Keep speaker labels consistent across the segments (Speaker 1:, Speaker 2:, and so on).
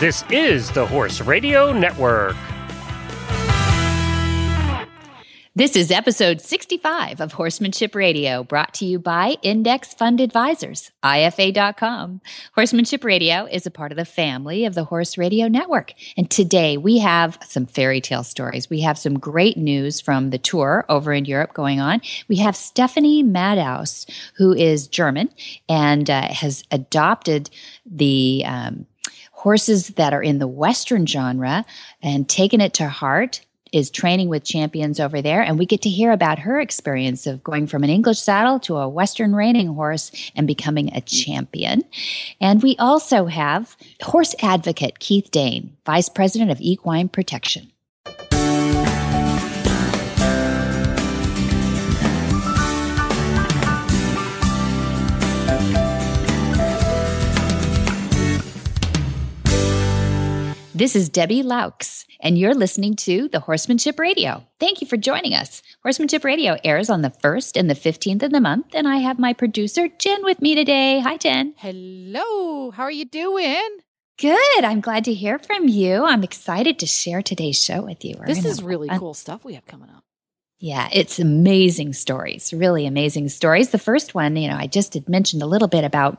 Speaker 1: This is the Horse Radio Network.
Speaker 2: This is episode 65 of Horsemanship Radio, brought to you by Index Fund Advisors, IFA.com. Horsemanship Radio is a part of the family of the Horse Radio Network. And today we have some fairy tale stories. We have some great news from the tour over in Europe going on. We have Stephanie Madhouse, who is German and uh, has adopted the um, horses that are in the Western genre and taking it to heart is training with champions over there. And we get to hear about her experience of going from an English saddle to a Western reining horse and becoming a champion. And we also have horse advocate Keith Dane, Vice President of Equine Protection. This is Debbie Loucks, and you're listening to the Horsemanship Radio. Thank you for joining us. Horsemanship Radio airs on the 1st and the 15th of the month, and I have my producer, Jen, with me today. Hi, Jen.
Speaker 3: Hello. How are you doing?
Speaker 2: Good. I'm glad to hear from you. I'm excited to share today's show with you.
Speaker 3: This is really cool stuff we have coming up.
Speaker 2: Yeah, it's amazing stories, really amazing stories. The first one, you know, I just had mentioned a little bit about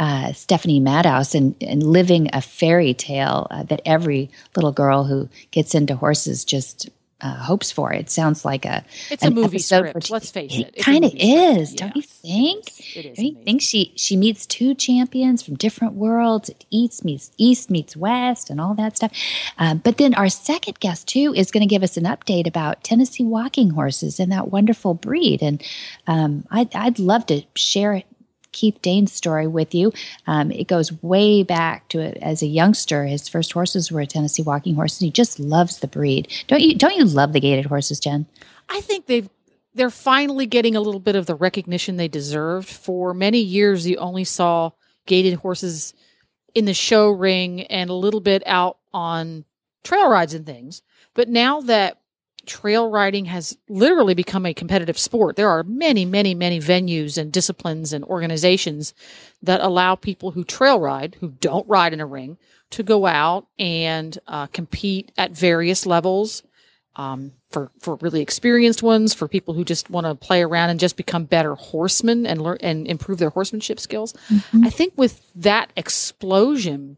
Speaker 2: uh, Stephanie Madhouse and, and living a fairy tale uh, that every little girl who gets into horses just uh, hopes for. It sounds like a
Speaker 3: it's a movie script. Let's face it,
Speaker 2: it kind of is, don't you think? It is. Don't you think she she meets two champions from different worlds? East meets East meets West, and all that stuff. Uh, but then our second guest too is going to give us an update about Tennessee walking horses and that wonderful breed. And um, I'd I'd love to share Keith Dane's story with you. Um, it goes way back to it as a youngster. His first horses were a Tennessee walking horse, and he just loves the breed. Don't you? Don't you love the gaited horses, Jen?
Speaker 3: I think they've they're finally getting a little bit of the recognition they deserved. For many years, you only saw gaited horses in the show ring and a little bit out on trail rides and things. But now that trail riding has literally become a competitive sport. There are many, many, many venues and disciplines and organizations that allow people who trail ride, who don't ride in a ring, to go out and uh, compete at various levels. Um, for for really experienced ones, for people who just want to play around and just become better horsemen and learn and improve their horsemanship skills. Mm-hmm. I think with that explosion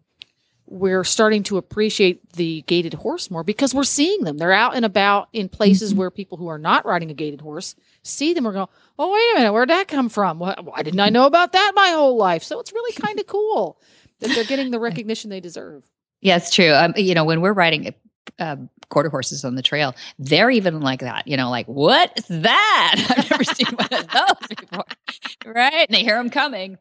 Speaker 3: we're starting to appreciate the gaited horse more because we're seeing them. They're out and about in places mm-hmm. where people who are not riding a gaited horse see them or go, oh, wait a minute, where'd that come from? Why, why didn't I know about that my whole life? So it's really kind of cool that they're getting the recognition they deserve.
Speaker 2: Yeah, it's true. Um, you know, when we're riding uh, quarter horses on the trail, they're even like that. You know, like what's that? I've never seen one of those before, right? And they hear them coming.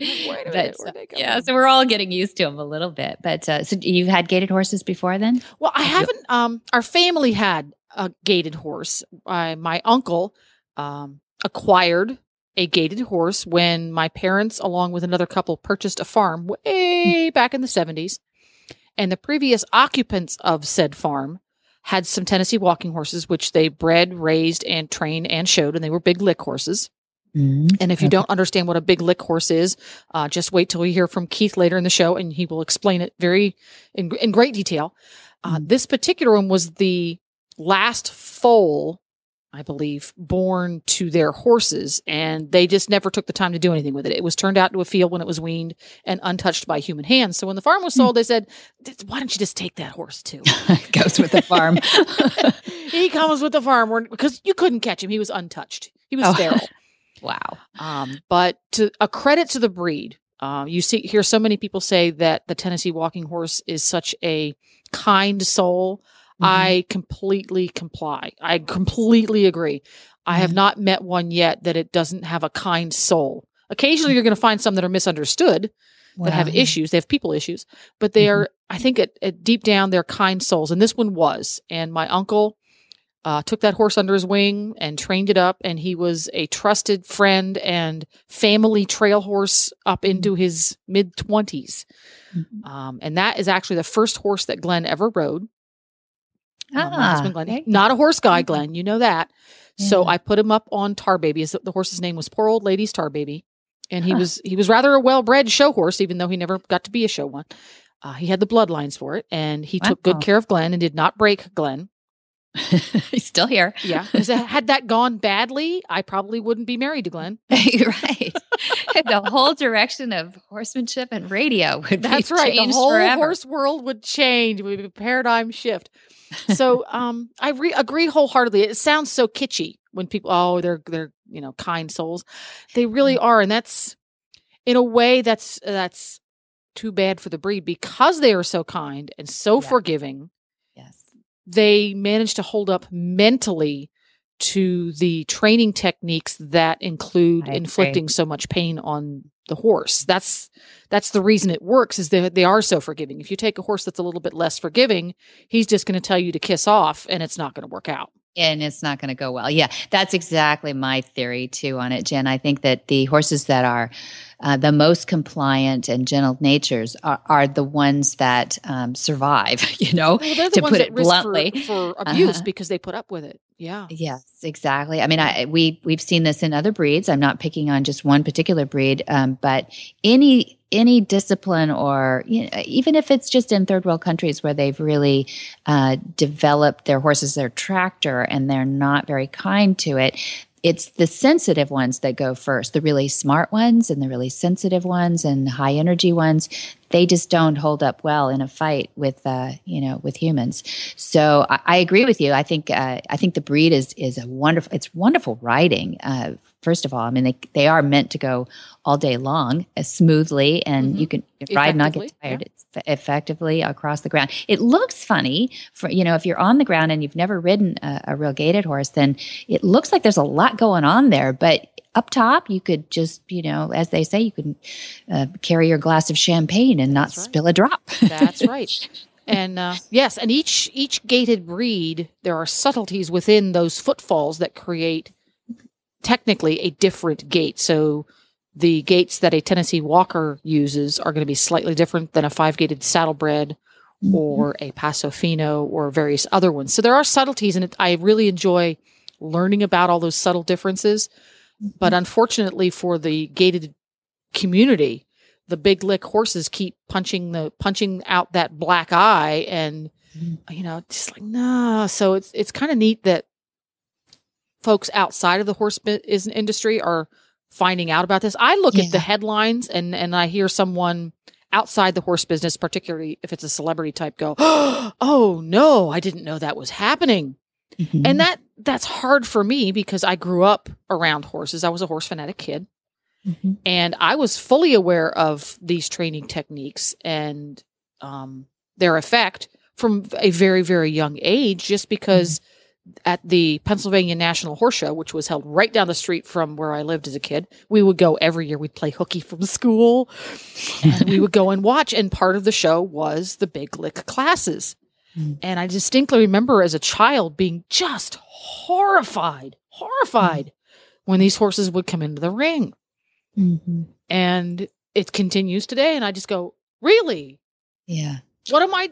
Speaker 2: Wait a minute, but, yeah, so we're all getting used to them a little bit. But uh, so you've had gaited horses before, then?
Speaker 3: Well, I haven't. Um, our family had a gaited horse. Uh, my uncle um, acquired a gaited horse when my parents, along with another couple, purchased a farm way back in the 70s. And the previous occupants of said farm had some Tennessee walking horses, which they bred, raised, and trained and showed, and they were big lick horses. Mm-hmm. And if you don't understand what a big lick horse is, uh, just wait till we hear from Keith later in the show, and he will explain it very in, in great detail. Uh, mm-hmm. This particular one was the last foal I believe, born to their horses, and they just never took the time to do anything with it. It was turned out to a field when it was weaned and untouched by human hands. So when the farm was sold, they said, "Why don't you just take that horse too?"
Speaker 2: It goes with the farm.
Speaker 3: he comes with the farm because you couldn't catch him; he was untouched. He was oh. sterile.
Speaker 2: wow.
Speaker 3: Um, but to a credit to the breed, uh, you see hear so many people say that the Tennessee walking horse is such a kind soul. Mm-hmm. I completely comply. I completely agree. Mm-hmm. I have mm-hmm. not met one yet that it doesn't have a kind soul. Occasionally, you're going to find some that are misunderstood, wow. that have issues. They have people issues, but they mm-hmm. are, I think, at, at, deep down, they're kind souls. And this one was. And my uncle uh, took that horse under his wing and trained it up. And he was a trusted friend and family trail horse up into mm-hmm. his mid 20s. Mm-hmm. Um, and that is actually the first horse that Glenn ever rode. Ah, husband Glenn. Not a horse guy, Glenn. You know that. Yeah. So I put him up on Tar Baby. The horse's name was Poor Old Lady's Tar Baby, and he huh. was he was rather a well bred show horse, even though he never got to be a show one. Uh, he had the bloodlines for it, and he wow. took good care of Glenn and did not break Glenn.
Speaker 2: He's still here.
Speaker 3: Yeah. Because had that gone badly, I probably wouldn't be married to Glenn.
Speaker 2: right. the whole direction of horsemanship and radio would
Speaker 3: That's
Speaker 2: right.
Speaker 3: The whole
Speaker 2: forever.
Speaker 3: horse world would change. It would be a paradigm shift. So um, I re- agree wholeheartedly. It sounds so kitschy when people, oh, they're they're you know kind souls. They really are, and that's in a way that's that's too bad for the breed because they are so kind and so yeah. forgiving they managed to hold up mentally to the training techniques that include inflicting so much pain on the horse. That's that's the reason it works is that they are so forgiving. If you take a horse that's a little bit less forgiving, he's just going to tell you to kiss off and it's not going to work out
Speaker 2: and it's not going to go well. Yeah, that's exactly my theory too on it, Jen. I think that the horses that are uh, the most compliant and gentle natures are, are the ones that um, survive. You know,
Speaker 3: well,
Speaker 2: to put it bluntly,
Speaker 3: for, for abuse uh-huh. because they put up with it. Yeah.
Speaker 2: Yes, exactly. I mean, I, we we've seen this in other breeds. I'm not picking on just one particular breed, um, but any any discipline or you know, even if it's just in third world countries where they've really uh, developed their horses their tractor and they're not very kind to it it's the sensitive ones that go first the really smart ones and the really sensitive ones and high energy ones. They just don't hold up well in a fight with uh, you know with humans. So I, I, agree with you. I think uh, i think the breed is is a wonderful it's wonderful riding uh, first of all i mean they, they are meant to go all day long as uh, smoothly and mm-hmm. you can ride not get tired yeah. effectively across the ground it looks funny for you know if you're on the ground and you've never ridden a, a real gaited horse then it looks like there's a lot going on there but up top, you could just, you know, as they say, you can uh, carry your glass of champagne and not right. spill a drop.
Speaker 3: That's right. And uh, yes, and each each gaited breed, there are subtleties within those footfalls that create technically a different gait. So the gaits that a Tennessee Walker uses are going to be slightly different than a five gaited saddlebred mm-hmm. or a Paso Fino or various other ones. So there are subtleties, and it, I really enjoy learning about all those subtle differences. But mm-hmm. unfortunately for the gaited community, the big lick horses keep punching the punching out that black eye and mm-hmm. you know, just like no. So it's it's kind of neat that folks outside of the horse industry are finding out about this. I look yeah. at the headlines and and I hear someone outside the horse business, particularly if it's a celebrity type, go, "Oh no, I didn't know that was happening." Mm-hmm. And that that's hard for me because I grew up around horses. I was a horse fanatic kid. Mm-hmm. And I was fully aware of these training techniques and um, their effect from a very, very young age, just because mm-hmm. At the Pennsylvania National Horse Show, which was held right down the street from where I lived as a kid, we would go every year. We'd play hooky from school and we would go and watch. And part of the show was the big lick classes. Mm. And I distinctly remember as a child being just horrified, horrified mm. when these horses would come into the ring. Mm-hmm. And it continues today. And I just go, really?
Speaker 2: Yeah.
Speaker 3: What am I?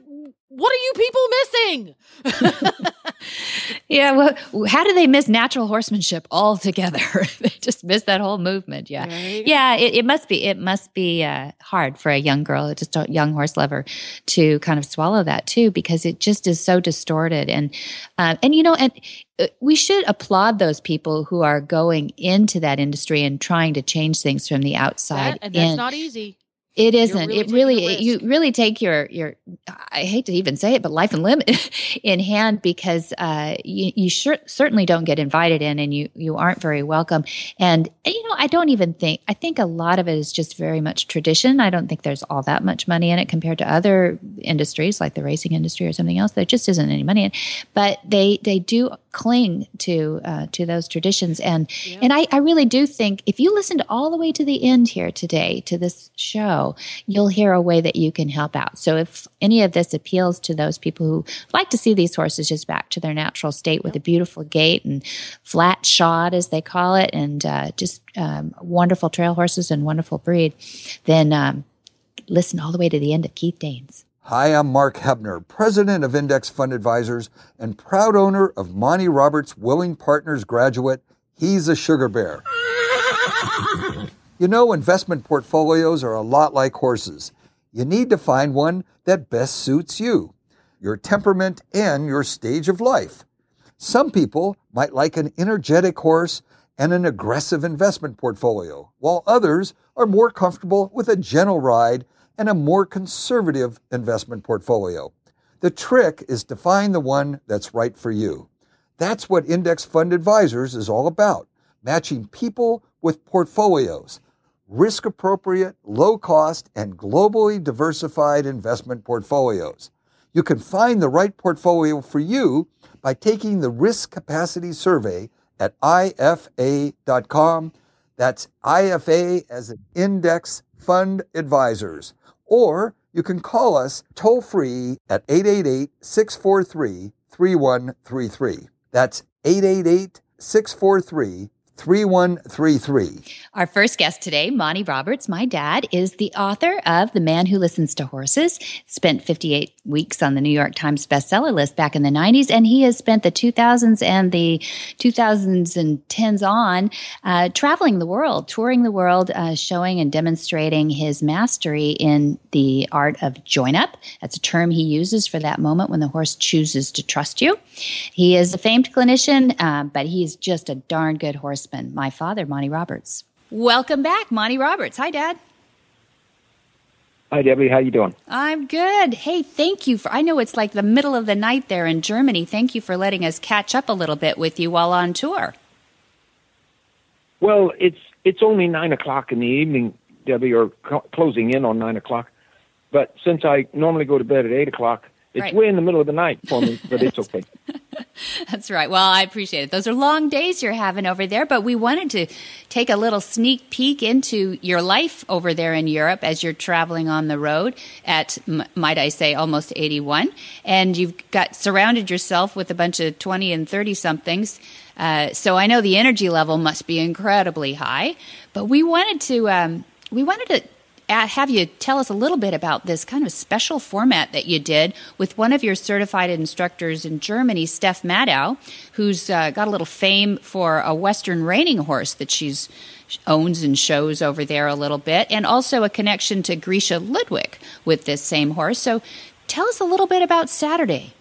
Speaker 3: What are you people missing?
Speaker 2: yeah, well, how do they miss natural horsemanship altogether? they just miss that whole movement. Yeah, yeah. It, it, must be. It must be uh, hard for a young girl, just a young horse lover, to kind of swallow that too, because it just is so distorted. And uh, and you know, and uh, we should applaud those people who are going into that industry and trying to change things from the outside.
Speaker 3: That, and that's in. not easy.
Speaker 2: It isn't. Really it really you really take your your I hate to even say it, but life and limb in hand because uh, you you sure, certainly don't get invited in, and you you aren't very welcome. And you know, I don't even think I think a lot of it is just very much tradition. I don't think there's all that much money in it compared to other industries like the racing industry or something else. There just isn't any money in. But they they do cling to uh, to those traditions, and yeah. and I I really do think if you listened all the way to the end here today to this show you'll hear a way that you can help out. So if any of this appeals to those people who like to see these horses just back to their natural state with a beautiful gait and flat shod, as they call it, and uh, just um, wonderful trail horses and wonderful breed, then um, listen all the way to the end of Keith Danes.
Speaker 4: Hi, I'm Mark Hebner, president of Index Fund Advisors and proud owner of Monty Roberts Willing Partners graduate. He's a sugar bear. You know, investment portfolios are a lot like horses. you need to find one that best suits you, your temperament, and your stage of life. Some people might like an energetic horse and an aggressive investment portfolio, while others are more comfortable with a gentle ride and a more conservative investment portfolio. The trick is to find the one that's right for you. That's what Index Fund Advisors is all about matching people with portfolios, risk appropriate, low cost, and globally diversified investment portfolios. You can find the right portfolio for you by taking the Risk Capacity Survey at IFA.com. That's IFA as an Index Fund Advisors. Or you can call us toll free at 888 643 3133. That's 888 643 3133.
Speaker 2: Our first guest today, Monty Roberts, my dad, is the author of The Man Who Listens to Horses. Spent 58 weeks on the New York Times bestseller list back in the 90s, and he has spent the 2000s and the 2000s and 10s on uh, traveling the world, touring the world, uh, showing and demonstrating his mastery in the art of join up. That's a term he uses for that moment when the horse chooses to trust you. He is a famed clinician, uh, but he's just a darn good horseman. My father, Monty Roberts. Welcome back, Monty Roberts. Hi, Dad.
Speaker 5: Hi, Debbie. How you doing?
Speaker 2: I'm good. Hey, thank you for. I know it's like the middle of the night there in Germany. Thank you for letting us catch up a little bit with you while on tour.
Speaker 5: Well, it's it's only nine o'clock in the evening, Debbie, or co- closing in on nine o'clock. But since I normally go to bed at eight o'clock, it's
Speaker 2: Right.
Speaker 5: way in the middle of the night for me. But it's okay.
Speaker 2: That's right. Well, I appreciate it. Those are long days you're having over there, but we wanted to take a little sneak peek into your life over there in Europe as you're traveling on the road at, might I say, almost 81. And you've got surrounded yourself with a bunch of 20 and 30 somethings. Uh, so I know the energy level must be incredibly high, but we wanted to, um, we wanted to have you tell us a little bit about this kind of special format that you did with one of your certified instructors in Germany, Steph Maddow, who's uh, got a little fame for a Western reining horse that she's owns and shows over there a little bit, and also a connection to Grisha Ludwig with this same horse. So, tell us a little bit about Saturday.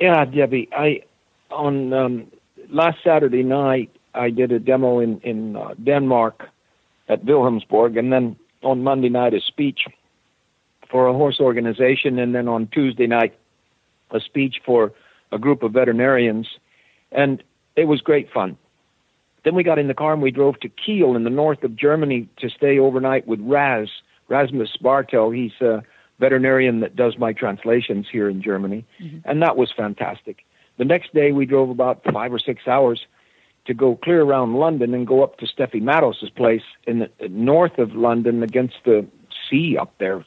Speaker 5: Yeah, Debbie. I on um, last Saturday night I did a demo in in uh, Denmark at Wilhelmsborg, and then on Monday night a speech for a horse organization, and then on Tuesday night a speech for a group of veterinarians, and it was great fun. Then we got in the car and we drove to Kiel in the north of Germany to stay overnight with Raz, Rasmus Bartel. He's a veterinarian that does my translations here in Germany, mm-hmm. and that was fantastic. The next day we drove about five or six hours to go clear around London and go up to Steffi Mattos's place in the north of London against the sea up there,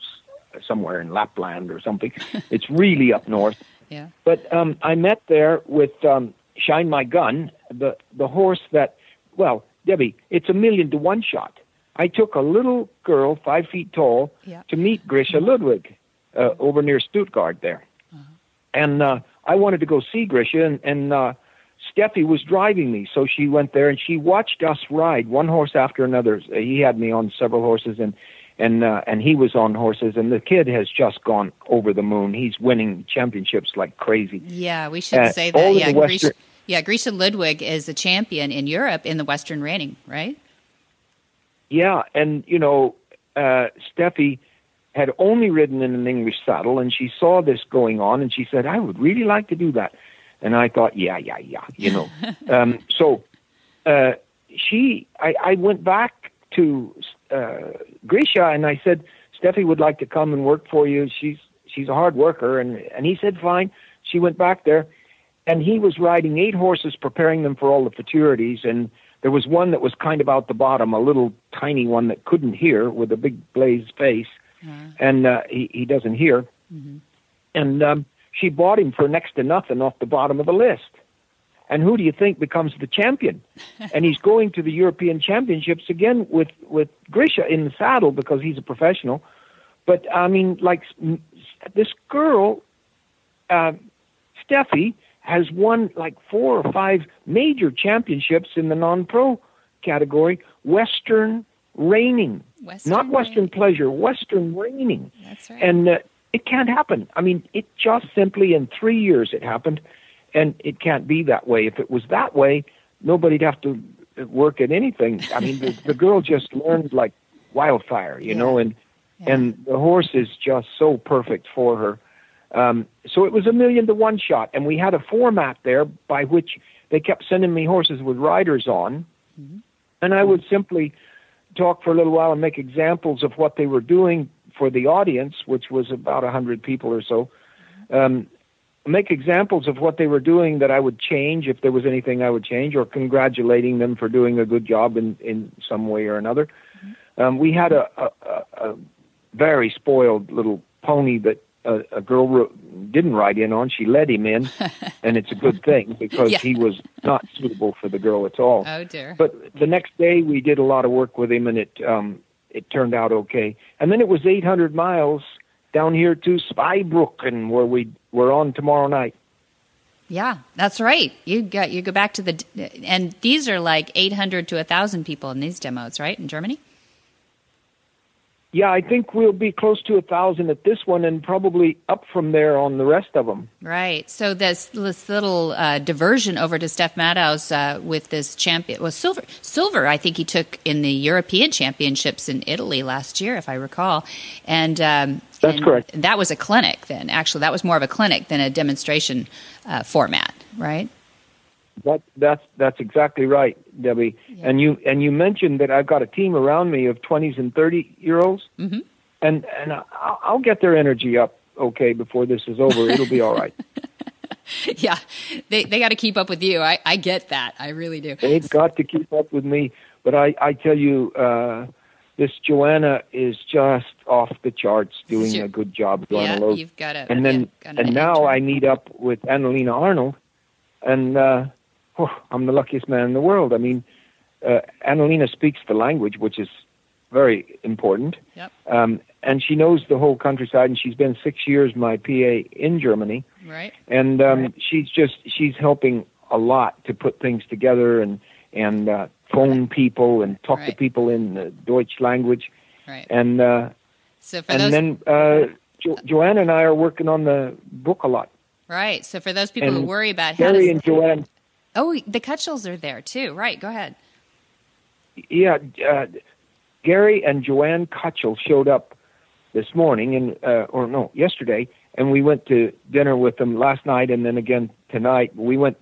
Speaker 5: somewhere in Lapland or something. it's really up north.
Speaker 2: Yeah.
Speaker 5: But um, I met there with um, Shine My Gun, the the horse that, well, Debbie, it's a million to one shot. I took a little girl, five feet tall,
Speaker 2: Yeah.
Speaker 5: to meet Grisha Ludwig uh, over near Stuttgart there, and uh, I wanted to go see Grisha, and, and uh, Steffi was driving me, so she went there and she watched us ride one horse after another. He had me on several horses, and and uh, and he was on horses, and the kid has just gone over the moon. He's winning championships like crazy.
Speaker 2: Yeah, we should
Speaker 5: Uh,
Speaker 2: say that. Yeah, Grisha,
Speaker 5: Western-
Speaker 2: yeah, Grisha Ludwig is a champion in Europe in the Western reining, right?
Speaker 5: Yeah, and you know, uh, Steffi had only ridden in an English saddle, and she saw this going on, and she said, "I would really like to do that." And I thought, "Yeah, yeah, yeah," you know. um, so uh, she, I, I went back to uh, Grisha, and I said, "Steffi would like to come and work for you. She's she's a hard worker," and and he said, "Fine." She went back there, and he was riding eight horses, preparing them for all the futurities, and there was one that was kind of out the bottom, a little tiny one that couldn't hear with a big blazed face, and uh, he he doesn't hear, and um, she bought him for next to nothing off the bottom of the list. And who do you think becomes the champion? and he's going to the European Championships again with with Grisha in the saddle because he's a professional. But I mean, like this girl, uh, Steffi has won like four or five major championships in the non-pro category, Western reining.
Speaker 2: Western
Speaker 5: not Western
Speaker 2: reining.
Speaker 5: pleasure, Western reining.
Speaker 2: That's right.
Speaker 5: And uh, it can't happen. I mean, it just simply in three years it happened, and it can't be that way. If it was that way, nobody'd have to work at anything. I mean, the, the girl just learned like wildfire, you
Speaker 2: Yeah.
Speaker 5: know, and
Speaker 2: Yeah.
Speaker 5: and the horse is just so perfect for her. Um, so it was a million to one shot, and we had a format there by which they kept sending me horses with riders on, and I would simply talk for a little while and make examples of what they were doing for the audience, which was about a hundred people or so. Um, make examples of what they were doing that I would change if there was anything I would change, or congratulating them for doing a good job in in some way or another. Um, we had a, a, a, a very spoiled little pony that a, a girl ro- didn't ride in on. She led him in, and it's a good thing because
Speaker 2: Yeah.
Speaker 5: he was not suitable for the girl at all.
Speaker 2: oh dear.
Speaker 5: But the next day we did a lot of work with him, and it um, it turned out okay. And then it was 800 miles down here to Spybrook, where we we're on tomorrow night.
Speaker 2: Yeah, that's right. You got you go back to the and these are like 800 to 1000 people in these demos, right? In Germany?
Speaker 5: Yeah, I think we'll be close to a thousand at this one, and probably up from there on the rest of them.
Speaker 2: Right. So this this little uh, diversion over to Steph Maddow's uh, with this champion was silver. Silver, I think he took in the European Championships in Italy last year, if I recall. And um,
Speaker 5: That's
Speaker 2: and
Speaker 5: correct.
Speaker 2: That was a clinic. Then actually, that was more of a clinic than a demonstration uh, format, right?
Speaker 5: That that's that's exactly right, Debbie.
Speaker 2: Yeah.
Speaker 5: And you and you mentioned that I've got a team around me of twenties and thirty year olds, mm-hmm. and and I'll, I'll get their energy up okay before this is over. It'll be all right.
Speaker 2: yeah, they they got to keep up with you. I, I get that. I really do.
Speaker 5: They've got to keep up with me. But I I tell you, uh, this Joanna is just off the charts, doing
Speaker 2: Sure.
Speaker 5: a good job. Joanna
Speaker 2: Yeah,
Speaker 5: Lowe.
Speaker 2: you've got it.
Speaker 5: and then and now I meet up with Annalena Arnold, and uh, whew, I'm the luckiest man in the world. I mean, uh, Annalena speaks the language, which is very important,
Speaker 2: Yep.
Speaker 5: um, and she knows the whole countryside. And she's been six years my PA in Germany,
Speaker 2: Right.
Speaker 5: and um, she's just she's helping a lot to put things together and and uh, phone people and talk to people in the Deutsch language,
Speaker 2: Right.
Speaker 5: and uh,
Speaker 2: So for
Speaker 5: and
Speaker 2: those
Speaker 5: then uh, jo- Joanna and I are working on the book a lot.
Speaker 2: right. So for those people who worry about how
Speaker 5: Gary
Speaker 2: does,
Speaker 5: and Joanne,
Speaker 2: oh the Cutchells are there too. Right. Go ahead.
Speaker 5: yeah, uh, Gary and Joanne Cutchell showed up this morning, and uh, or no, yesterday, and we went to dinner with them last night, and then again tonight. We went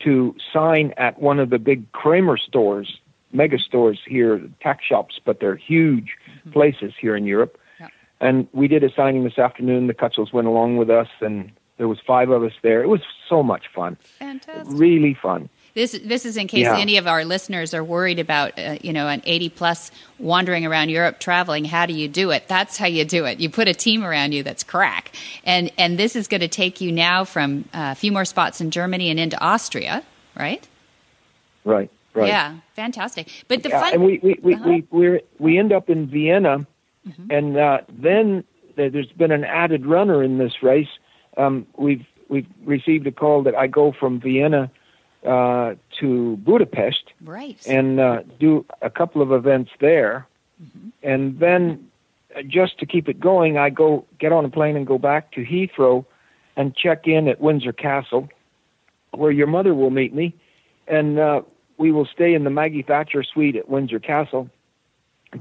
Speaker 5: to sign at one of the big Kramer stores, mega stores here, tack shops, but they're huge places here in Europe.
Speaker 2: Yeah.
Speaker 5: And we did a signing this afternoon. The Cutchells went along with us, and there was five of us there. It was so much fun,
Speaker 2: Fantastic.
Speaker 5: really fun.
Speaker 2: This this is in case
Speaker 5: Yeah.
Speaker 2: any of our listeners are worried about uh, you know an 80 plus wandering around Europe traveling. How do you do it? That's how you do it. You put a team around you that's crack. And and this is going to take you now from uh, a few more spots in Germany and into Austria, right?
Speaker 5: Right, right.
Speaker 2: Yeah, fantastic. But the
Speaker 5: Yeah,
Speaker 2: fun
Speaker 5: and we we we,
Speaker 2: Uh-huh.
Speaker 5: we we we end up in Vienna,
Speaker 2: Mm-hmm.
Speaker 5: and uh, then there's been an added runner in this race. Um, we've we've received a call that I go from Vienna uh, to Budapest
Speaker 2: right.
Speaker 5: and uh, do a couple of events there,
Speaker 2: Mm-hmm.
Speaker 5: and then uh, just to keep it going, I go get on a plane and go back to Heathrow and check in at Windsor Castle, where your mother will meet me, and uh, we will stay in the Maggie Thatcher suite at Windsor Castle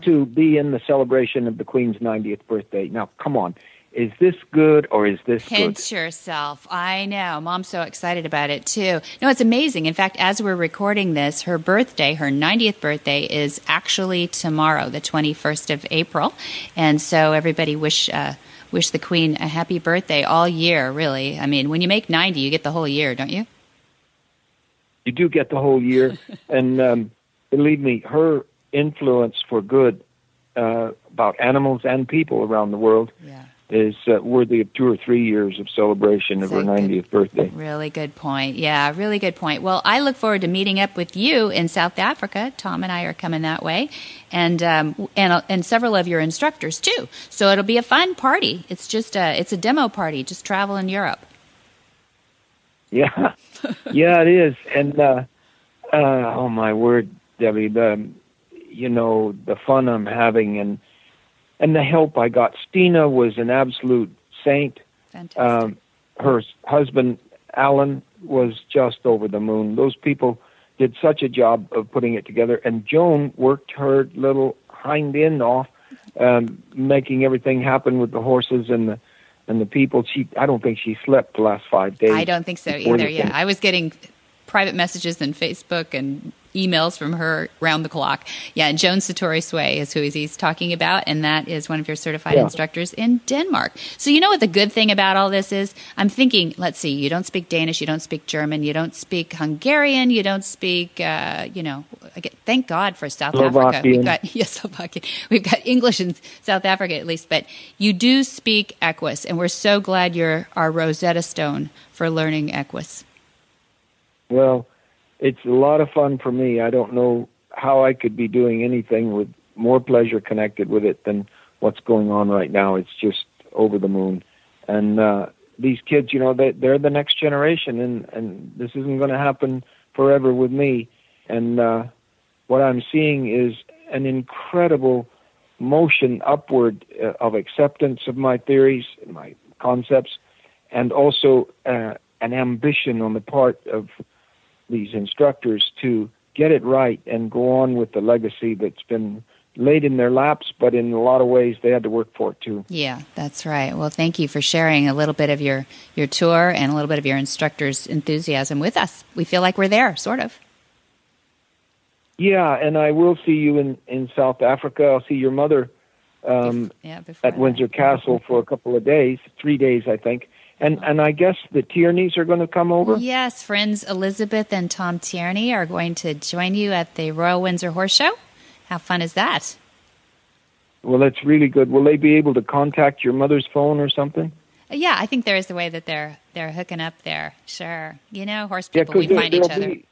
Speaker 5: to be in the celebration of the Queen's 90th birthday. Now, come on, is this good or is this good?
Speaker 2: Pinch yourself. I know. Mom's so excited about it too. No, it's amazing. In fact, as we're recording this, her birthday, her 90th birthday, is actually tomorrow, the 21st of April. And so everybody wish. Uh, Wish the Queen a happy birthday all year, really. I mean, when you make 90, you get the whole year, don't you?
Speaker 5: you do get the whole year. and um, believe me, her influence for good uh, about animals and people around the world
Speaker 2: Yeah.
Speaker 5: Is uh, worthy of two or three years of celebration of her
Speaker 2: good.
Speaker 5: 90th birthday.
Speaker 2: Really good point. Yeah, really good point. Well, I look forward to meeting up with you in South Africa. Tom and I are coming that way, and um, and and several of your instructors too. So it'll be a fun party. It's just a it's a demo party. Just travel in Europe.
Speaker 5: Yeah, yeah, it is. And uh, uh, oh my word, Debbie, the, you know, the fun I'm having and and the help I got. Stina was an absolute saint.
Speaker 2: Fantastic.
Speaker 5: Um, her husband Alan was just over the moon. Those people did such a job of putting it together, and Joan worked her little hind end off, um, making everything happen with the horses and the and the people. She, I don't think she slept the last five days.
Speaker 2: I don't think so either. Yeah. I was getting private messages and Facebook and emails from her round the clock. Yeah, and Joan Satori Sway is who he's talking about, and that is one of your certified
Speaker 5: Yeah.
Speaker 2: instructors in Denmark. So you know what the good thing about all this is? I'm thinking, let's see, you don't speak Danish, you don't speak German, you don't speak Hungarian, you don't speak, uh, you know, I thank God for South Africa. We've got yes, Slovakian. We've got English in South Africa at least, but you do speak Equus, and we're so glad you're our Rosetta Stone for learning Equus.
Speaker 5: Well, it's a lot of fun for me. I don't know how I could be doing anything with more pleasure connected with it than what's going on right now. It's just over the moon. And uh, these kids, you know, they, they're the next generation, and, and this isn't going to happen forever with me. And uh, what I'm seeing is an incredible motion upward uh, of acceptance of my theories, and my concepts, and also uh, an ambition on the part of these instructors to get it right and go on with the legacy that's been laid in their laps, but in a lot of ways they had to work for it too.
Speaker 2: Yeah, that's right. Well, thank you for sharing a little bit of your, your tour and a little bit of your instructor's enthusiasm with us. We feel like we're there, sort of.
Speaker 5: Yeah, and I will see you in, in South Africa. I'll see your mother um,
Speaker 2: Yeah, before
Speaker 5: at
Speaker 2: that.
Speaker 5: Windsor Castle for a couple of days, three days, I think. And and I guess the Tierneys are going to come over.
Speaker 2: Yes, friends Elizabeth and Tom Tierney are going to join you at the Royal Windsor Horse Show. How fun is that?
Speaker 5: Well, that's really good. Will they be able to contact your mother's phone or something?
Speaker 2: Yeah, I think there is a way that they're they're hooking up there. Sure, you know, horse
Speaker 5: Yeah,
Speaker 2: people, we
Speaker 5: there,
Speaker 2: find each other.
Speaker 5: be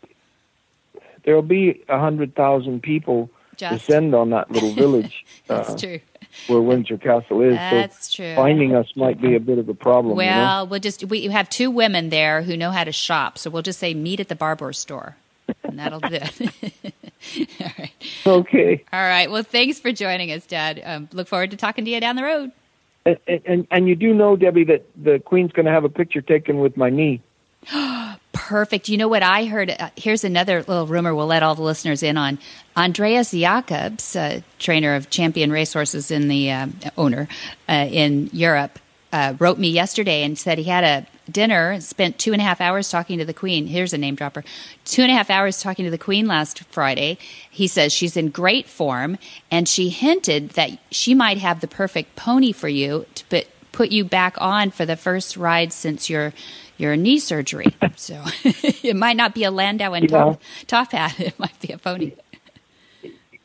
Speaker 5: there'll be a hundred thousand people
Speaker 2: Just
Speaker 5: descend on that little village.
Speaker 2: that's
Speaker 5: uh,
Speaker 2: true.
Speaker 5: Where Windsor Castle is.
Speaker 2: That's
Speaker 5: so
Speaker 2: true.
Speaker 5: Finding us might be a bit of a problem. you know?
Speaker 2: Well, we'll just we have two women there who know how to shop, so we'll just say meet at the barber store, and that'll do it. All right,
Speaker 5: Okay.
Speaker 2: all right. Well, thanks for joining us, Dad. Um, look forward to talking to you down the road.
Speaker 5: And, and and you do know, Debbie, that the Queen's going to have a picture taken with my knee.
Speaker 2: Perfect. You know what I heard? Uh, here's another little rumor we'll let all the listeners in on. Andreas Jacobs, uh, trainer of champion racehorses in the uh, owner uh, in Europe, uh, wrote me yesterday and said he had a dinner, spent two and a half hours talking to the Queen. Here's a name dropper. Two and a half hours talking to the Queen last Friday. He says she's in great form, and she hinted that she might have the perfect pony for you to put put you back on for the first ride since your your knee surgery. So it might not be a Landau and
Speaker 5: Yeah.
Speaker 2: top, top hat. It might be a pony.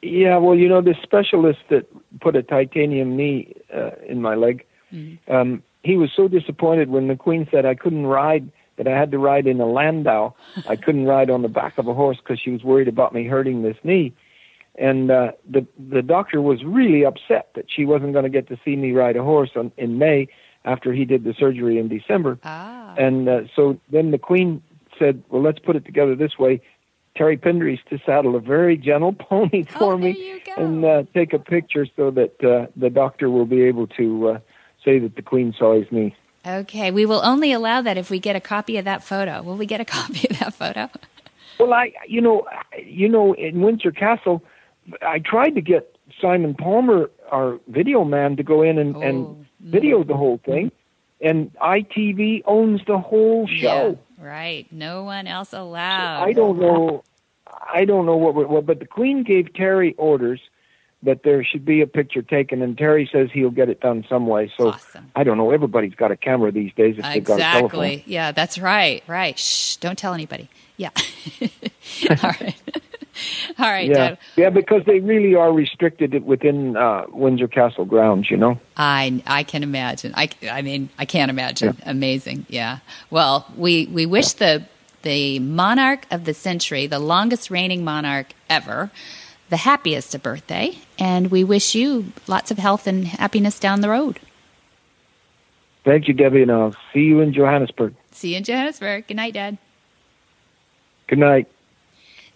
Speaker 5: Yeah, well, you know, the specialist that put a titanium knee uh, in my leg,
Speaker 2: Mm-hmm.
Speaker 5: um, he was so disappointed when the Queen said I couldn't ride, that I had to ride in a landau. I couldn't ride on the back of a horse because she was worried about me hurting this knee. And uh, the the doctor was really upset that she wasn't going to get to see me ride a horse on, in May after he did the surgery in December.
Speaker 2: Ah.
Speaker 5: And uh, so then the Queen said, "Well, let's put it together this way: Terry Pendry's to saddle a very gentle pony for
Speaker 2: Oh,
Speaker 5: me,
Speaker 2: there you go.
Speaker 5: and uh, take a picture so that uh, the doctor will be able to uh, say that the Queen saw his knee."
Speaker 2: Okay, we will only allow that if we get a copy of that photo. Will we get a copy of that photo?
Speaker 5: Well, I, you know, you know, in Windsor Castle, I tried to get Simon Palmer, our video man, to go in and,
Speaker 2: Oh,
Speaker 5: and video the whole thing, and ITV owns the whole show.
Speaker 2: Yeah, right. No one else allowed.
Speaker 5: I don't know. I don't know what, what, but the Queen gave Terry orders that there should be a picture taken, and Terry says he'll get it done some way. So
Speaker 2: Awesome.
Speaker 5: I don't know. Everybody's got a camera these days if they've got a telephone.
Speaker 2: Exactly. Yeah, that's right. Right. Shh. Don't tell anybody. Yeah. All right. All right,
Speaker 5: Yeah,
Speaker 2: Dad.
Speaker 5: yeah, because they really are restricted within uh, Windsor Castle grounds. You know.
Speaker 2: I I can imagine. I, I mean I can't imagine. Amazing. Yeah. Well, we we wish the the monarch of the century, the longest reigning monarch ever, the happiest of birthday, and we wish you lots of health and happiness down the road.
Speaker 5: Thank you, Debbie, and I'll see you in Johannesburg.
Speaker 2: See you in Johannesburg. Good night, Dad.
Speaker 5: Good night.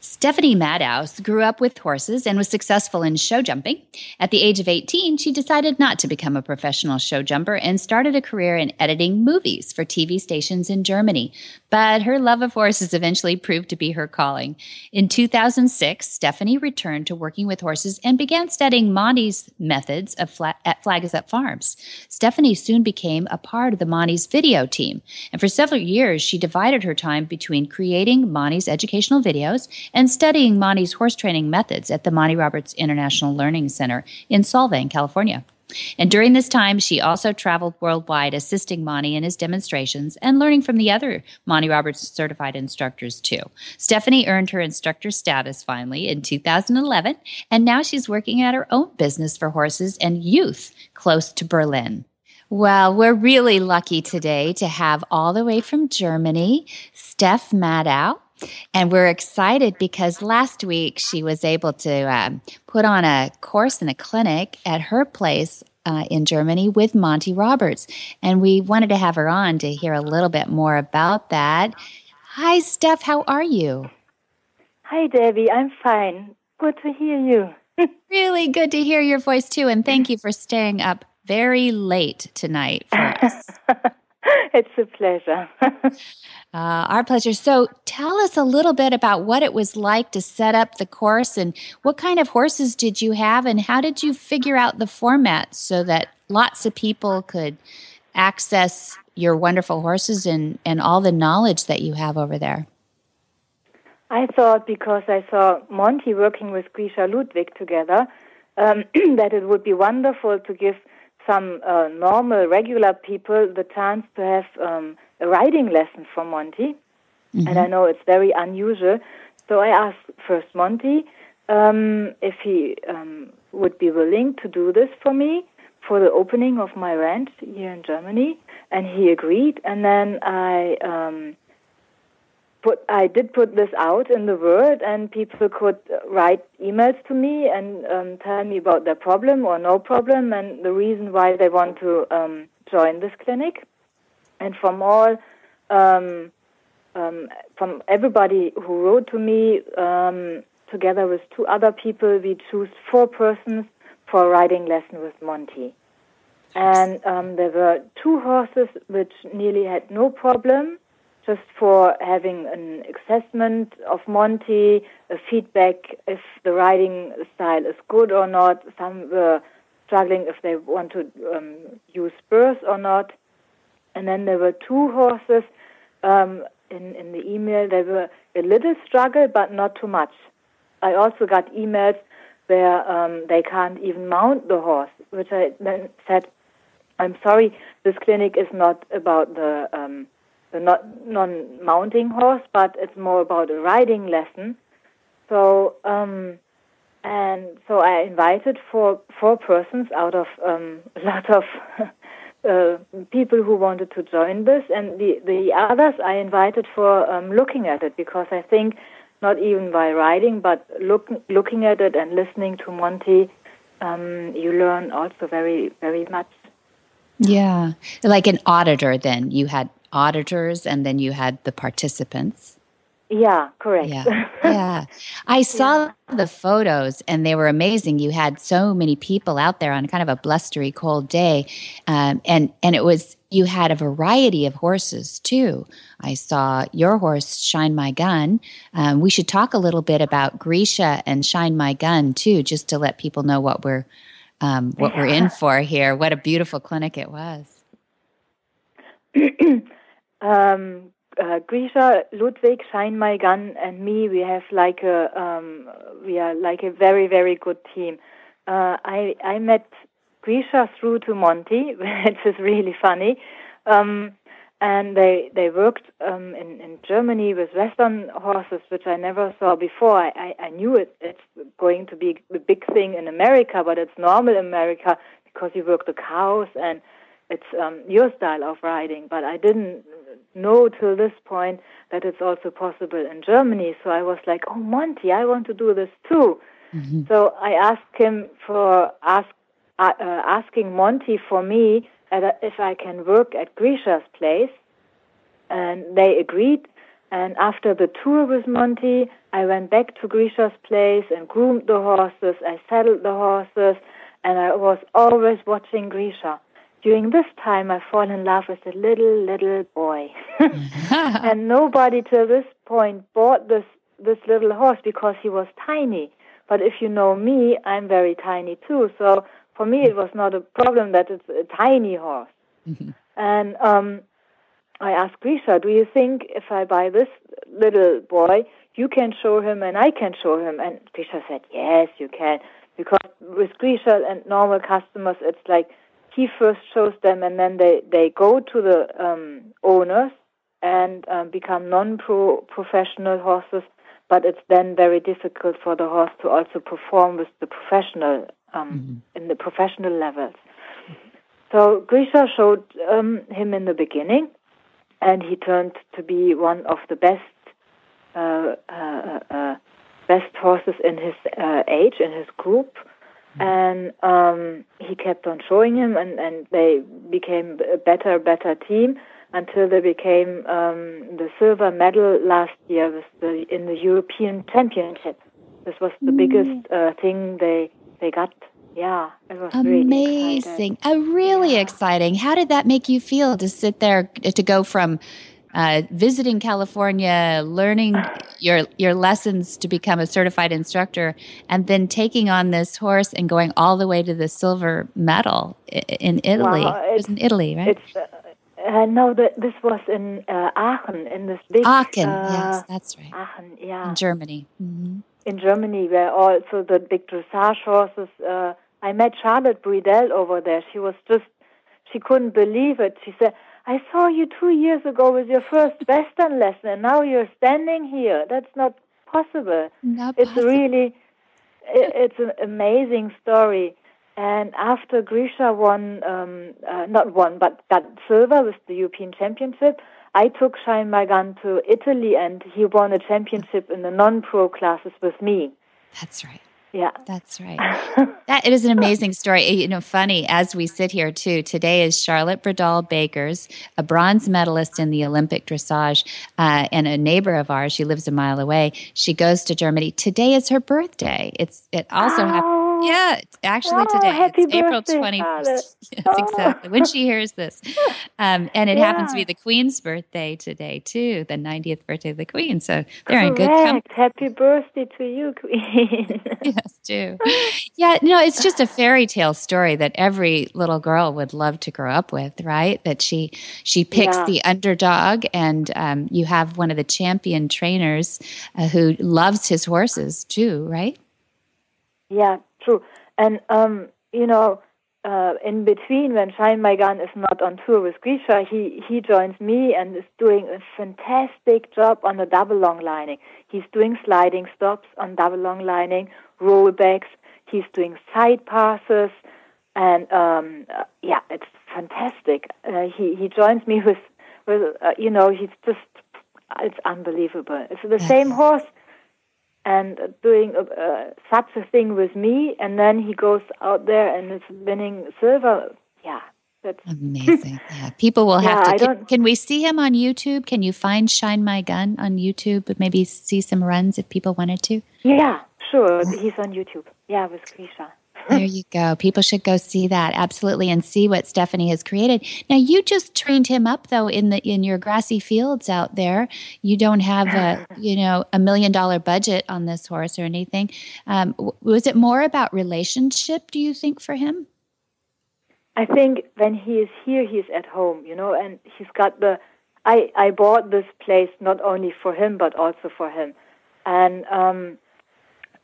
Speaker 2: Stephanie Madhouse grew up with horses and was successful in show jumping. At the age of 18, she decided not to become a professional show jumper and started a career in editing movies for TV stations in Germany. But her love of horses eventually proved to be her calling. In 2006, Stephanie returned to working with horses and began studying Monty's methods fla- at Flag is Up Farms. Stephanie soon became a part of the Monty's video team, and for several years, she divided her time between creating Monty's educational videos and studying Monty's horse training methods at the Monty Roberts International Learning Center in Solvang, California. And during this time, she also traveled worldwide assisting Monty in his demonstrations and learning from the other Monty Roberts certified instructors too. Stephanie earned her instructor status finally in 2011, and now she's working at her own business for horses and youth close to Berlin. Well, we're really lucky today to have all the way from Germany, Steph Madow. And we're excited because last week she was able to um, put on a course in a clinic at her place uh, in Germany with Monty Roberts. And we wanted to have her on to hear a little bit more about that. Hi, Steph. How are you?
Speaker 6: Hi, Debbie. I'm fine. Good to hear you.
Speaker 2: really good to hear your voice, too. And thank you for staying up very late tonight for us.
Speaker 6: it's a pleasure.
Speaker 2: Uh, our pleasure. So, tell us a little bit about what it was like to set up the course and what kind of horses did you have, and how did you figure out the format so that lots of people could access your wonderful horses and, and all the knowledge that you have over there?
Speaker 6: I thought because I saw Monty working with Grisha Ludwig together um, that it would be wonderful to give some uh, normal, regular people the chance to have um, a riding lesson from Monty. Mm-hmm. And I know it's very unusual. So I asked first Monty um, if he um, would be willing to do this for me for the opening of my ranch here in Germany. And he agreed. And then I. Put, I did put this out in the world, and people could write emails to me and um, tell me about their problem or no problem and the reason why they want to um, join this clinic. And from all um, um, from everybody who wrote to me, um, together with two other people, we chose four persons for a riding lesson with Monty. And um, there were two horses which nearly had no problem, just for having an assessment of Monty, a feedback if the riding style is good or not. Some were struggling if they want to um, use spurs or not. And then there were two horses um, in, in the email. They were a little struggle, but not too much. I also got emails where um, they can't even mount the horse, which I then said, I'm sorry, this clinic is not about the, um, not, non-mounting horse, but it's more about a riding lesson. So, um, and so I invited four four persons out of um, a lot of uh, people who wanted to join this, and the the others I invited for um, looking at it because I think not even by riding, but look, looking at it and listening to Monty, um, you learn also very very much.
Speaker 2: Yeah, like an auditor. Then you had auditors, and then you had the participants.
Speaker 6: Yeah, correct.
Speaker 2: Yeah, yeah. I saw yeah. the photos and they were amazing. You had so many people out there on kind of a blustery, cold day, um, and and it was you had a variety of horses too. I saw your horse, Shine My Gun. Um, we should talk a little bit about Grisha and Shine My Gun too, just to let people know what we're um, what yeah. we're in for here. What a beautiful clinic it was.
Speaker 6: um, uh, Grisha, Ludwig, Shine My Gun, and me, we have like a um, we are like a very very good team. Uh, I I met Grisha through to Monty, which is really funny. Um, and they they worked um, in in Germany with Western horses, which I never saw before. I, I, I knew it it's going to be a big thing in America, but it's normal in America because you work the cows and it's um, your style of riding. But I didn't know till this point that it's also possible in Germany. So I was like, oh, Monty, I want to do this too. Mm-hmm. So I asked him for ask, uh, uh, asking Monty for me if I can work at Grisha's place, and they agreed. And after the tour with Monty, I went back to Grisha's place and groomed the horses. I saddled the horses, and I was always watching Grisha. During this time, I fall in love with a little, little boy. and nobody till this point bought this, this little horse because he was tiny. But if you know me, I'm very tiny too. So for me, it was not a problem that it's a tiny horse. Mm-hmm. And um, I asked Grisha, do you think if I buy this little boy, you can show him and I can show him? And Grisha said, yes, you can. Because with Grisha and normal customers, it's like he first shows them and then they, they go to the um, owners and um, become non-professional horses. But it's then very difficult for the horse to also perform with the professional um, mm-hmm. in the professional levels. So Grisha showed um, him in the beginning, and he turned to be one of the best uh, uh, uh, best horses in his uh, age in his group. And um, he kept on showing him, and, and they became a better, better team until they became um, the silver medal last year with the, in the European Championship. This was the mm. biggest uh, thing they they got yeah, it was
Speaker 2: amazing.
Speaker 6: Really
Speaker 2: uh, really yeah. exciting. How did that make you feel to sit there to go from uh, visiting California, learning your your lessons to become a certified instructor, and then taking on this horse and going all the way to the silver medal in Italy? Well, it was in Italy, right?
Speaker 6: Uh, uh, no, the, this was in uh, Aachen, in this big.
Speaker 2: Aachen, yes, that's right.
Speaker 6: Aachen, yeah.
Speaker 2: In Germany. Mm-hmm.
Speaker 6: In Germany, where also the big dressage horses uh, I met Charlotte Bredahl over there. She was just, she couldn't believe it. She said, I saw you two years ago with your first Western lesson, and now you're standing here. That's not possible.
Speaker 2: Not
Speaker 6: it's
Speaker 2: possible.
Speaker 6: really, it, it's an amazing story. And after Grisha won, um, uh, not won, but got silver with the European Championship, I took Shine My Gun to Italy, and he won a championship in the non-pro classes with me.
Speaker 2: That's right.
Speaker 6: Yeah.
Speaker 2: That's right. that it is an amazing story. You know, funny as we sit here too. Today is Charlotte Bredahl-Baker's, a bronze medalist in the Olympic dressage, uh, and a neighbor of ours. She lives a mile away. She goes to Germany. Today is her birthday. It's it also oh. happens yeah, actually
Speaker 6: oh,
Speaker 2: today.
Speaker 6: It's
Speaker 2: April 21st. Yes, oh. exactly. When she hears this. Um, and it yeah. happens to be the Queen's birthday today, too, the 90th birthday of the Queen. So they're
Speaker 6: Correct.
Speaker 2: in good company.
Speaker 6: Happy birthday to you, Queen.
Speaker 2: yes, too. Yeah, no, it's just a fairy tale story that every little girl would love to grow up with, right? That she she picks yeah. the underdog, and um, you have one of the champion trainers uh, who loves his horses, too, right?
Speaker 6: Yeah, true. And um, you know, uh, in between when Shine My Gun is not on tour with Grisha, he he joins me and is doing a fantastic job on the double long lining. He's doing sliding stops on double long lining, rollbacks. He's doing side passes, and um, uh, yeah, it's fantastic. Uh, he he joins me with with uh, you know he's just it's unbelievable. It's the same horse and doing uh, such a thing with me, and then he goes out there and is winning silver. Yeah, that's
Speaker 2: amazing. Yeah, people will have yeah, to. Can, can, we see him on YouTube? Can you find Shine My Gun on YouTube? But maybe see some runs if people wanted to.
Speaker 6: Yeah, sure. He's on YouTube. Yeah, with Grisha
Speaker 2: there you go. People should go see that absolutely and see what Stephanie has created. Now you just trained him up though in the in your grassy fields out there. You don't have a you know a million dollar budget on this horse or anything. Um, was it more about relationship? Do you think for him?
Speaker 6: I think when he is here, he's at home. You know, and he's got the. I I bought this place not only for him but also for him, and. um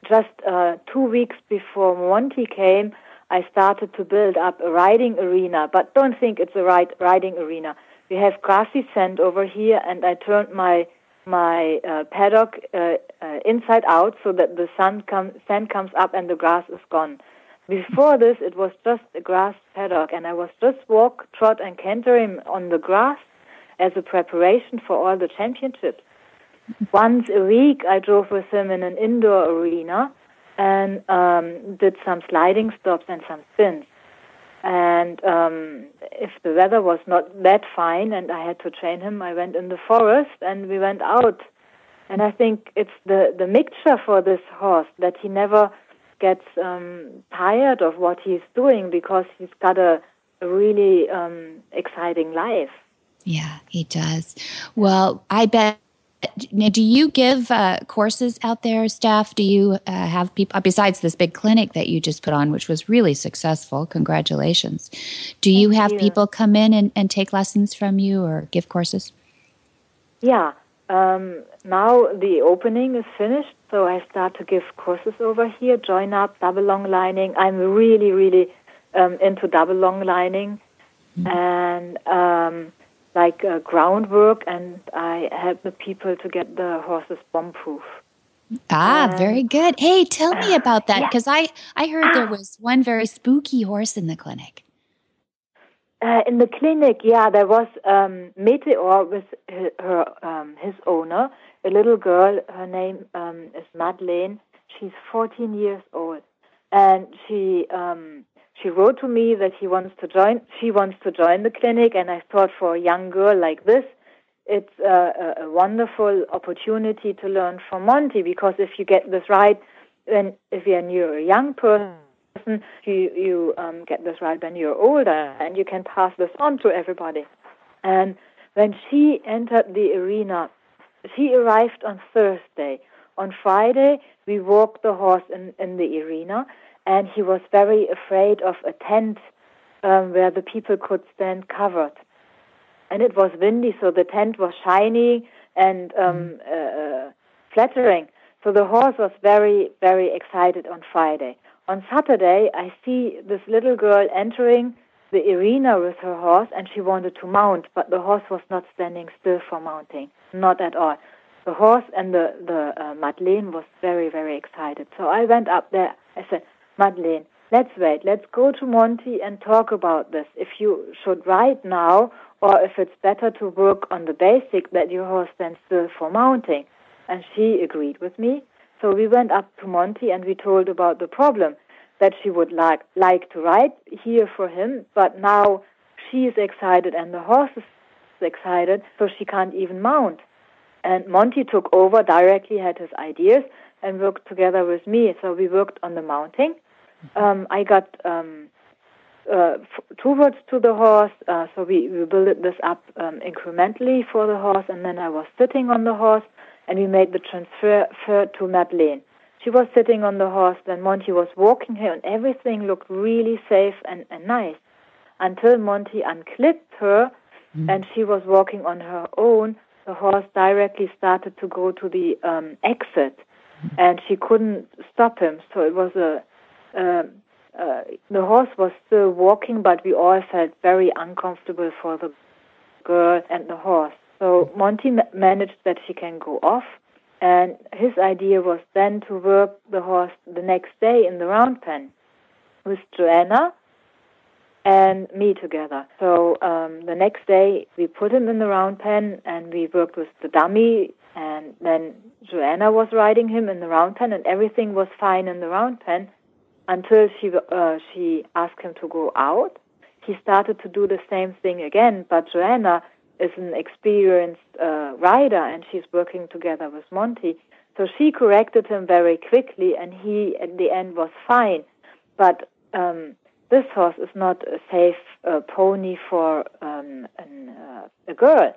Speaker 6: just uh, two weeks before Monty came, I started to build up a riding arena. But don't think it's a ride, riding arena. We have grassy sand over here, and I turned my my uh, paddock uh, uh, inside out so that the sun com- sand comes up and the grass is gone. Before this, it was just a grass paddock, and I was just walk, trot, and cantering on the grass as a preparation for all the championships. Once a week, I drove with him in an indoor arena and um, did some sliding stops and some spins. And um, if the weather was not that fine and I had to train him, I went in the forest and we went out. And I think it's the, the mixture for this horse that he never gets um, tired of what he's doing because he's got a, a really um, exciting life.
Speaker 2: Yeah, he does. Well, I bet now, do you give uh, courses out there, staff? Do you uh, have people, besides this big clinic that you just put on, which was really successful? Congratulations. Do you
Speaker 6: Thank
Speaker 2: have
Speaker 6: you.
Speaker 2: people come in and, and take lessons from you or give courses?
Speaker 6: Yeah. Um, now the opening is finished, so I start to give courses over here, join up, double long lining. I'm really, really um, into double long lining and um, like uh, groundwork, and I help the people to get the horses bomb proof.
Speaker 2: Ah,
Speaker 6: Um,
Speaker 2: very good. Hey, tell me about that
Speaker 6: yeah.
Speaker 2: because I, I heard there was one very spooky horse in the clinic.
Speaker 6: Uh, in the clinic, yeah, there was um, Meteor with her, her um, his owner, a little girl. Her name um, is Madeleine. She's 14 years old, and she um, she wrote to me that he wants to join. She wants to join the clinic, and I thought for a young girl like this, it's a, a, wonderful opportunity to learn from Monty because if you get this right, then if you're a young person person, you you um, get this right when you're older, and you can pass this on to everybody. And when she entered the arena, she arrived on Thursday. On Friday, we walked the horse in, in the arena, and he was very afraid of a tent um, where the people could stand covered. And it was windy, so the tent was shiny and um, uh, uh, flattering. So the horse was very, very excited on Friday. On Saturday, I see this little girl entering the arena with her horse, and she wanted to mount, but the horse was not standing still for mounting, not at all. The horse and the the uh, Madeleine was very, very excited. So I went up there. I said, Madeleine, let's wait. Let's go to Monty and talk about this. If you should ride now, or if it's better to work on the basic that your horse stands still for mounting. And she agreed with me. So we went up to Monty and we told about the problem that she would like like to ride here for him, but now she is excited and the horse is excited, so she can't even mount. And Monty took over directly, had his ideas, and worked together with me. So we worked on the mounting. Um, I got um, uh, f- two words to the horse, uh, so we, we built this up um, incrementally for the horse, and then I was sitting on the horse, and we made the transfer fer to Madeleine. She was sitting on the horse, then Monty was walking her, and everything looked really safe and, and nice until Monty unclipped her and she was walking on her own. The horse directly started to go to the um, exit, and she couldn't stop him. So it was a um uh, the horse was still walking, but we all felt very uncomfortable for the girl and the horse. So Monty ma- managed that she can go off, and his idea was then to work the horse the next day in the round pen with Joanna and me together. So um, the next day we put him in the round pen and we worked with the dummy, and then Joanna was riding him in the round pen, and everything was fine in the round pen until she uh, she asked him to go out. He started to do the same thing again, but Joanna is an experienced uh, rider and she's working together with Monty. So she corrected him very quickly, and he at the end was fine. But um, this horse is not a safe uh, pony for um, an, uh, a girl.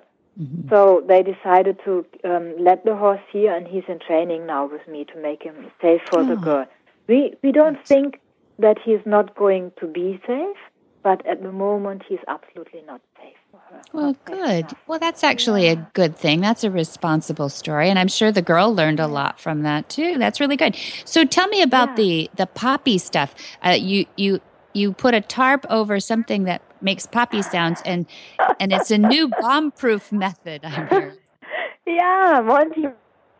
Speaker 6: So they decided to um, let the horse here, and he's in training now with me to make him safe for the
Speaker 2: Oh.
Speaker 6: girl. We we don't think that he's not going to be safe, but at the moment he's absolutely not safe for her.
Speaker 2: Well,
Speaker 6: Not
Speaker 2: good. Well, that's actually a good thing. That's a responsible story, and I'm sure the girl learned a lot from that too. That's really good. So, tell me about
Speaker 6: Yeah.
Speaker 2: the the poppy stuff. Uh, you you you put a tarp over something that makes poppy sounds, and and it's a new bomb-proof method. I'm.
Speaker 6: Yeah, Monty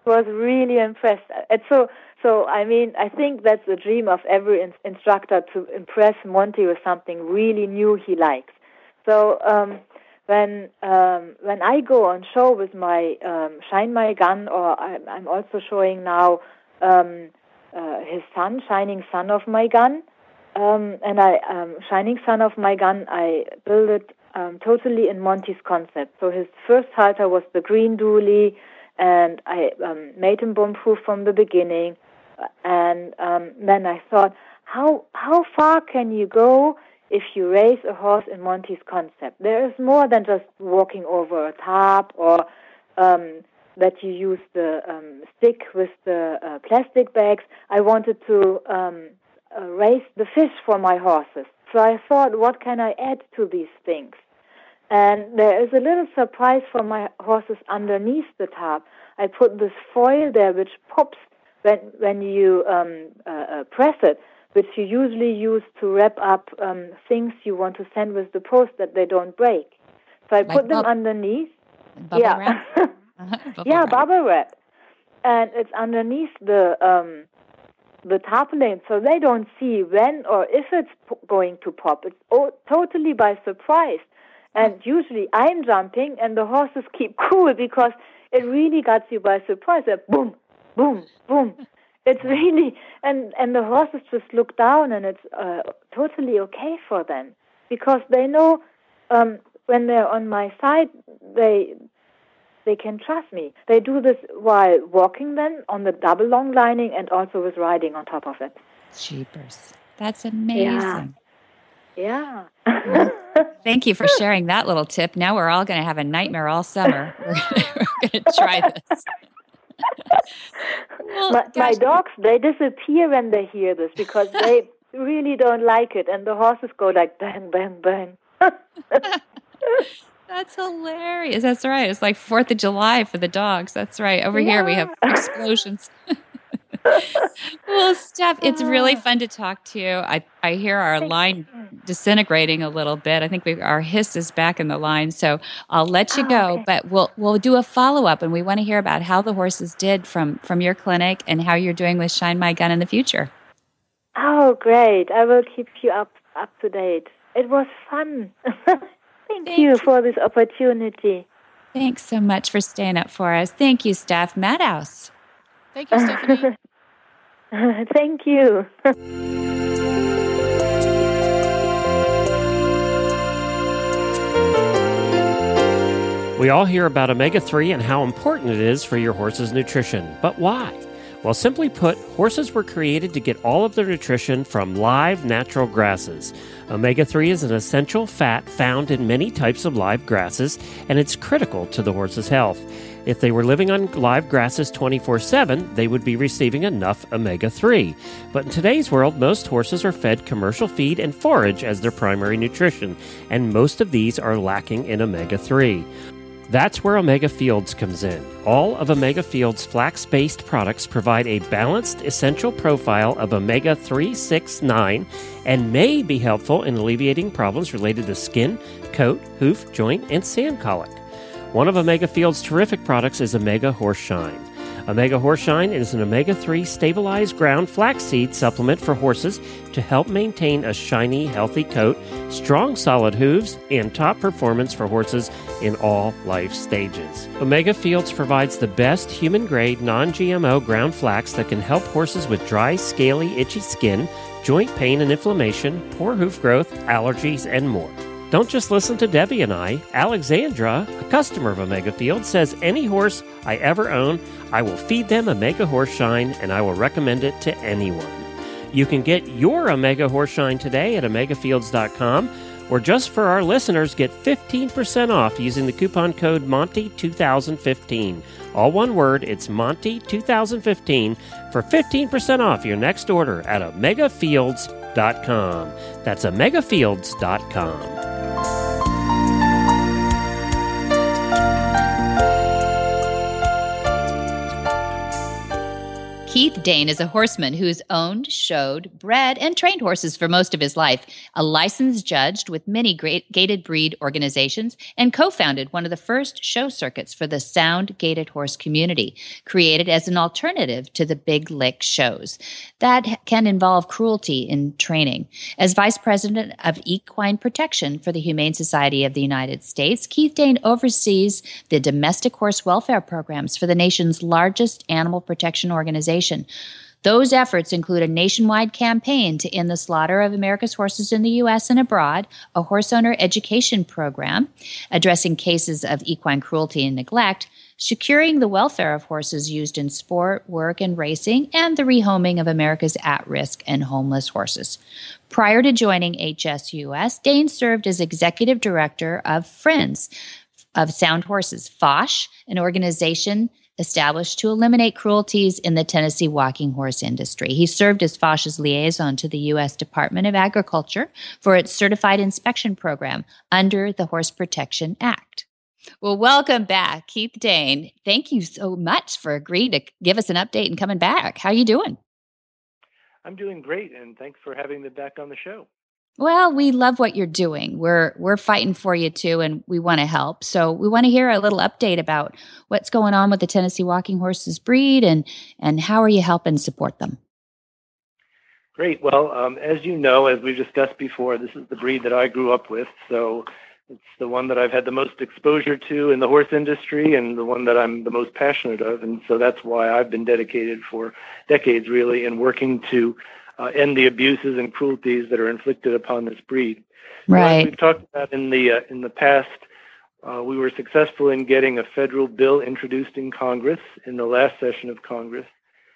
Speaker 6: was really impressed. And so, so I mean, I think that's the dream of every in- instructor to impress Monty with something really new he likes. So um, when um, when I go on show with my um, Shine My Gun, or I'm, I'm also showing now um, uh, his son, Shining Son of My Gun. um, and I, um, Shining Sun of my gun, I built it um, totally in Monty's concept. So his first halter was the green dually, and I um, made him bomb-proof from the beginning. And um, then I thought, how how far can you go if you raise a horse in Monty's concept? There is more than just walking over a tarp or um, that you use the um, stick with the uh, plastic bags. I wanted to um, uh, raise the fish for my horses. So I thought, what can I add to these things? And there is a little surprise for my horses underneath the tarp. I put this foil there, which pops when when you um, uh, uh, press it, which you usually use to wrap up um, things you want to send with the post that they don't break. So I
Speaker 2: Like
Speaker 6: put them
Speaker 2: bub-
Speaker 6: underneath. Yeah,
Speaker 2: bubble
Speaker 6: yeah,
Speaker 2: wrap.
Speaker 6: bubble wrap, and it's underneath the um, the tarpaulin, so they don't see when or if it's p- going to pop. It's o- totally by surprise. And usually I'm jumping and the horses keep cool because it really got you by surprise. That boom, boom, boom. It's really and and the horses just look down and it's uh, totally okay for them because they know um, when they're on my side they they can trust me. They do this while walking then on the double long lining and also with riding on top of it.
Speaker 2: Cheapers. That's amazing.
Speaker 6: Yeah.
Speaker 2: Thank you for sharing that little tip. Now we're all going to have a nightmare all summer. We're, going to try this. well,
Speaker 6: my, my dogs they disappear when they hear this because they really don't like it and the horses go like bang bang bang
Speaker 2: That's hilarious. That's right. It's like Fourth of July for the dogs. That's right. Over here we have explosions. well, Steph, it's really ah. fun to talk to you. I, I hear our line disintegrating a little bit. I think we, our hiss is back in the line, so I'll let you
Speaker 6: Oh,
Speaker 2: go.
Speaker 6: okay.
Speaker 2: But we'll we'll do a follow up, and we want to hear about how the horses did from from your clinic and how you're doing with Shine My Gun in the future.
Speaker 6: oh great i will keep you up up to date it was fun thank,
Speaker 2: Thank
Speaker 6: you
Speaker 2: you.
Speaker 6: for this opportunity
Speaker 2: Thanks so much for staying up for us. Thank you, Steph Madhouse.
Speaker 3: Thank you, Stephanie.
Speaker 6: thank you
Speaker 1: We all hear about omega 3 and how important it is for your horse's nutrition. But why? Well, simply put, horses were created to get all of their nutrition from live natural grasses. Omega 3 is an essential fat found in many types of live grasses, and it's critical to the horse's health. If they were living on live grasses 24 7, they would be receiving enough omega 3. But in today's world, most horses are fed commercial feed and forage as their primary nutrition, and most of these are lacking in omega 3. That's where Omega Fields comes in. All of Omega Fields flax based products provide a balanced, essential profile of omega 3, 6, 9, and may be helpful in alleviating problems related to skin, coat, hoof, joint, and sand colic. One of Omega Field's terrific products is Omega Horse Shine. Omega Horse Shine is an omega 3 stabilized ground flaxseed supplement for horses to help maintain a shiny, healthy coat, strong, solid hooves, and top performance for horses in all life stages. Omega Fields provides the best human grade, non GMO ground flax that can help horses with dry, scaly, itchy skin, joint pain and inflammation, poor hoof growth, allergies, and more. Don't just listen to Debbie and I. Alexandra, a customer of Omega Field, says any horse I ever own, I will feed them Omega Horse Shine and I will recommend it to anyone. You can get your Omega Horse Shine today at omegafields.com or just for our listeners, get 15% off using the coupon code Monty2015. All one word, it's Monty2015 for 15% off your next order at omegafields.com. That's omegafields.com. Bye.
Speaker 2: Keith Dane is a horseman who's owned, showed, bred, and trained horses for most of his life, a licensed judge with many great gaited breed organizations, and co founded one of the first show circuits for the sound gaited horse community, created as an alternative to the big lick shows that can involve cruelty in training. As vice president of equine protection for the Humane Society of the United States, Keith Dane oversees the domestic horse welfare programs for the nation's largest animal protection organization. Those efforts include a nationwide campaign to end the slaughter of America's horses in the U.S. and abroad, a horse owner education program addressing cases of equine cruelty and neglect, securing the welfare of horses used in sport, work, and racing, and the rehoming of America's at risk and homeless horses. Prior to joining HSUS, Dane served as executive director of Friends of Sound Horses, FOSH, an organization established to eliminate cruelties in the Tennessee walking horse industry. He served as FOSH's liaison to the U.S. Department of Agriculture for its certified inspection program under the Horse Protection Act. Well, welcome back, Keith Dane. Thank you so much for agreeing to give us an update and coming back. How are you doing?
Speaker 7: I'm doing great, and thanks for having me back on the show.
Speaker 2: Well, we love what you're doing. We're we're fighting for you too, and we want to help. So we want to hear a little update about what's going on with the Tennessee Walking Horses breed, and and how are you helping support them?
Speaker 7: Great. Well, um, as you know, as we've discussed before, this is the breed that I grew up with. So it's the one that I've had the most exposure to in the horse industry and the one that I'm the most passionate of. And so that's why I've been dedicated for decades, really, in working to uh, end the abuses and cruelties that are inflicted upon this breed.
Speaker 2: Right.
Speaker 7: we've talked about in the uh, in the past, uh, we were successful in getting a federal bill introduced in Congress in the last session of Congress,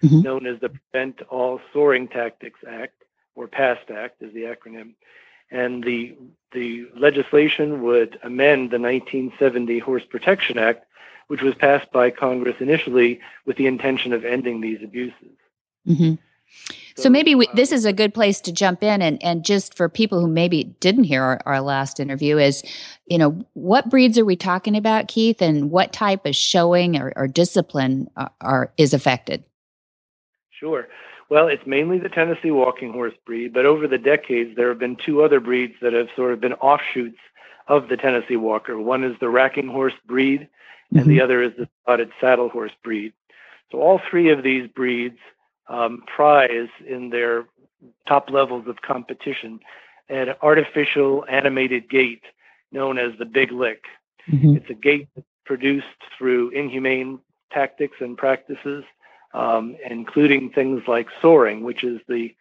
Speaker 7: mm-hmm. known as the Prevent All Soring Tactics Act, or PAST Act is the acronym and the the legislation would amend the 1970 Horse Protection Act, which was passed by Congress initially with the intention of ending these abuses.
Speaker 2: Mm-hmm. So, so, maybe we, this is a good place to jump in and, and just for people who maybe didn't hear our, our last interview is, you know, what breeds are we talking about, Keith, and what type of showing or, or discipline are, are is affected?
Speaker 7: Sure. Well, it's mainly the Tennessee walking horse breed, but over the decades, there have been two other breeds that have sort of been offshoots of the Tennessee Walker. One is the racking horse breed, and mm-hmm. the other is the spotted saddle horse breed. So all three of these breeds um, prize in their top levels of competition an artificial animated gait known as the Big Lick. Mm-hmm. It's a gait produced through inhumane tactics and practices um, including things like soring, which is the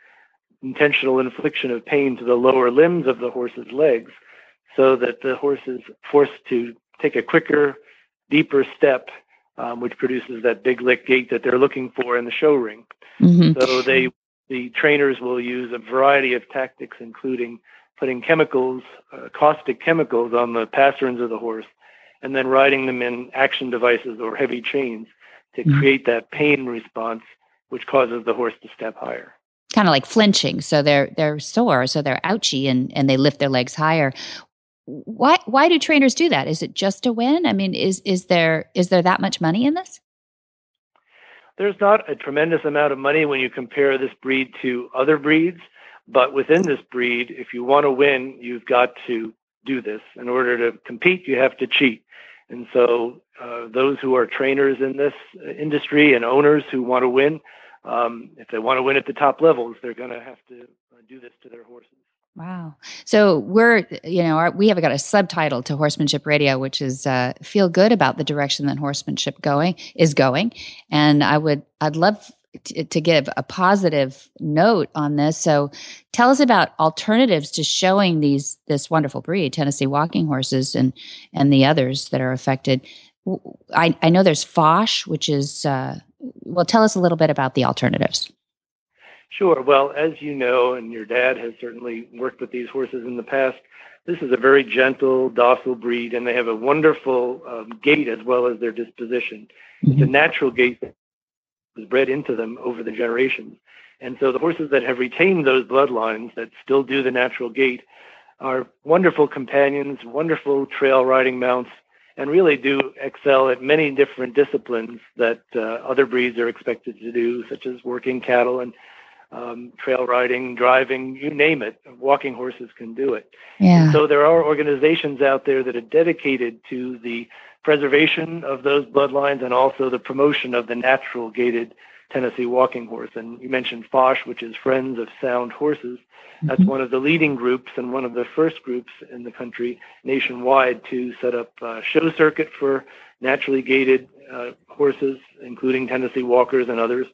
Speaker 7: intentional infliction of pain to the lower limbs of the horse's legs, so that the horse is forced to take a quicker, deeper step, um, which produces that big lick gait that they're looking for in the show ring. Mm-hmm. So they, the trainers will use a variety of tactics, including putting chemicals, uh, caustic chemicals, on the pasterns of the horse, and then riding them in action devices or heavy chains to mm-hmm. create that pain response, which causes the horse to step higher.
Speaker 2: Kind of like flinching, so they're they're sore, so they're ouchy, and and they lift their legs higher. Why why do trainers do that? Is it just a win? I mean, is is there is there that much money in this?
Speaker 7: There's not a tremendous amount of money when you compare this breed to other breeds, but within this breed, if you want to win, you've got to do this. In order to compete, you have to cheat. And so, uh, those who are trainers in this industry and owners who want to win, um, if they want to win at the top levels, they're going to have to uh, do this to their horses.
Speaker 2: Wow. So we're, you know, our, we have got a subtitle to Horsemanship Radio, which is uh, "Feel Good About the Direction That Horsemanship Going Is Going," and I would, I'd love to, to give a positive note on this. So, tell us about alternatives to showing these this wonderful breed, Tennessee walking horses, and and the others that are affected. I, I know there's FOSH, which is uh, well. Tell us a little bit about the alternatives.
Speaker 7: Sure. Well, as you know, and your dad has certainly worked with these horses in the past. This is a very gentle, docile breed, and they have a wonderful um, gait as well as their disposition. Mm-hmm. It's a natural gait was bred into them over the generations. And so the horses that have retained those bloodlines that still do the natural gait are wonderful companions, wonderful trail riding mounts, and really do excel at many different disciplines that uh, other breeds are expected to do, such as working cattle and um, trail riding, driving, you name it. Walking horses can do it.
Speaker 2: Yeah.
Speaker 7: so there are organizations out there that are dedicated to the preservation of those bloodlines and also the promotion of the natural gaited Tennessee walking horse. And you mentioned FOSH, which is Friends of Sound Horses. That's mm-hmm. one of the leading groups and one of the first groups in the country nationwide to set up a show circuit for naturally gaited uh, horses, including Tennessee walkers and others.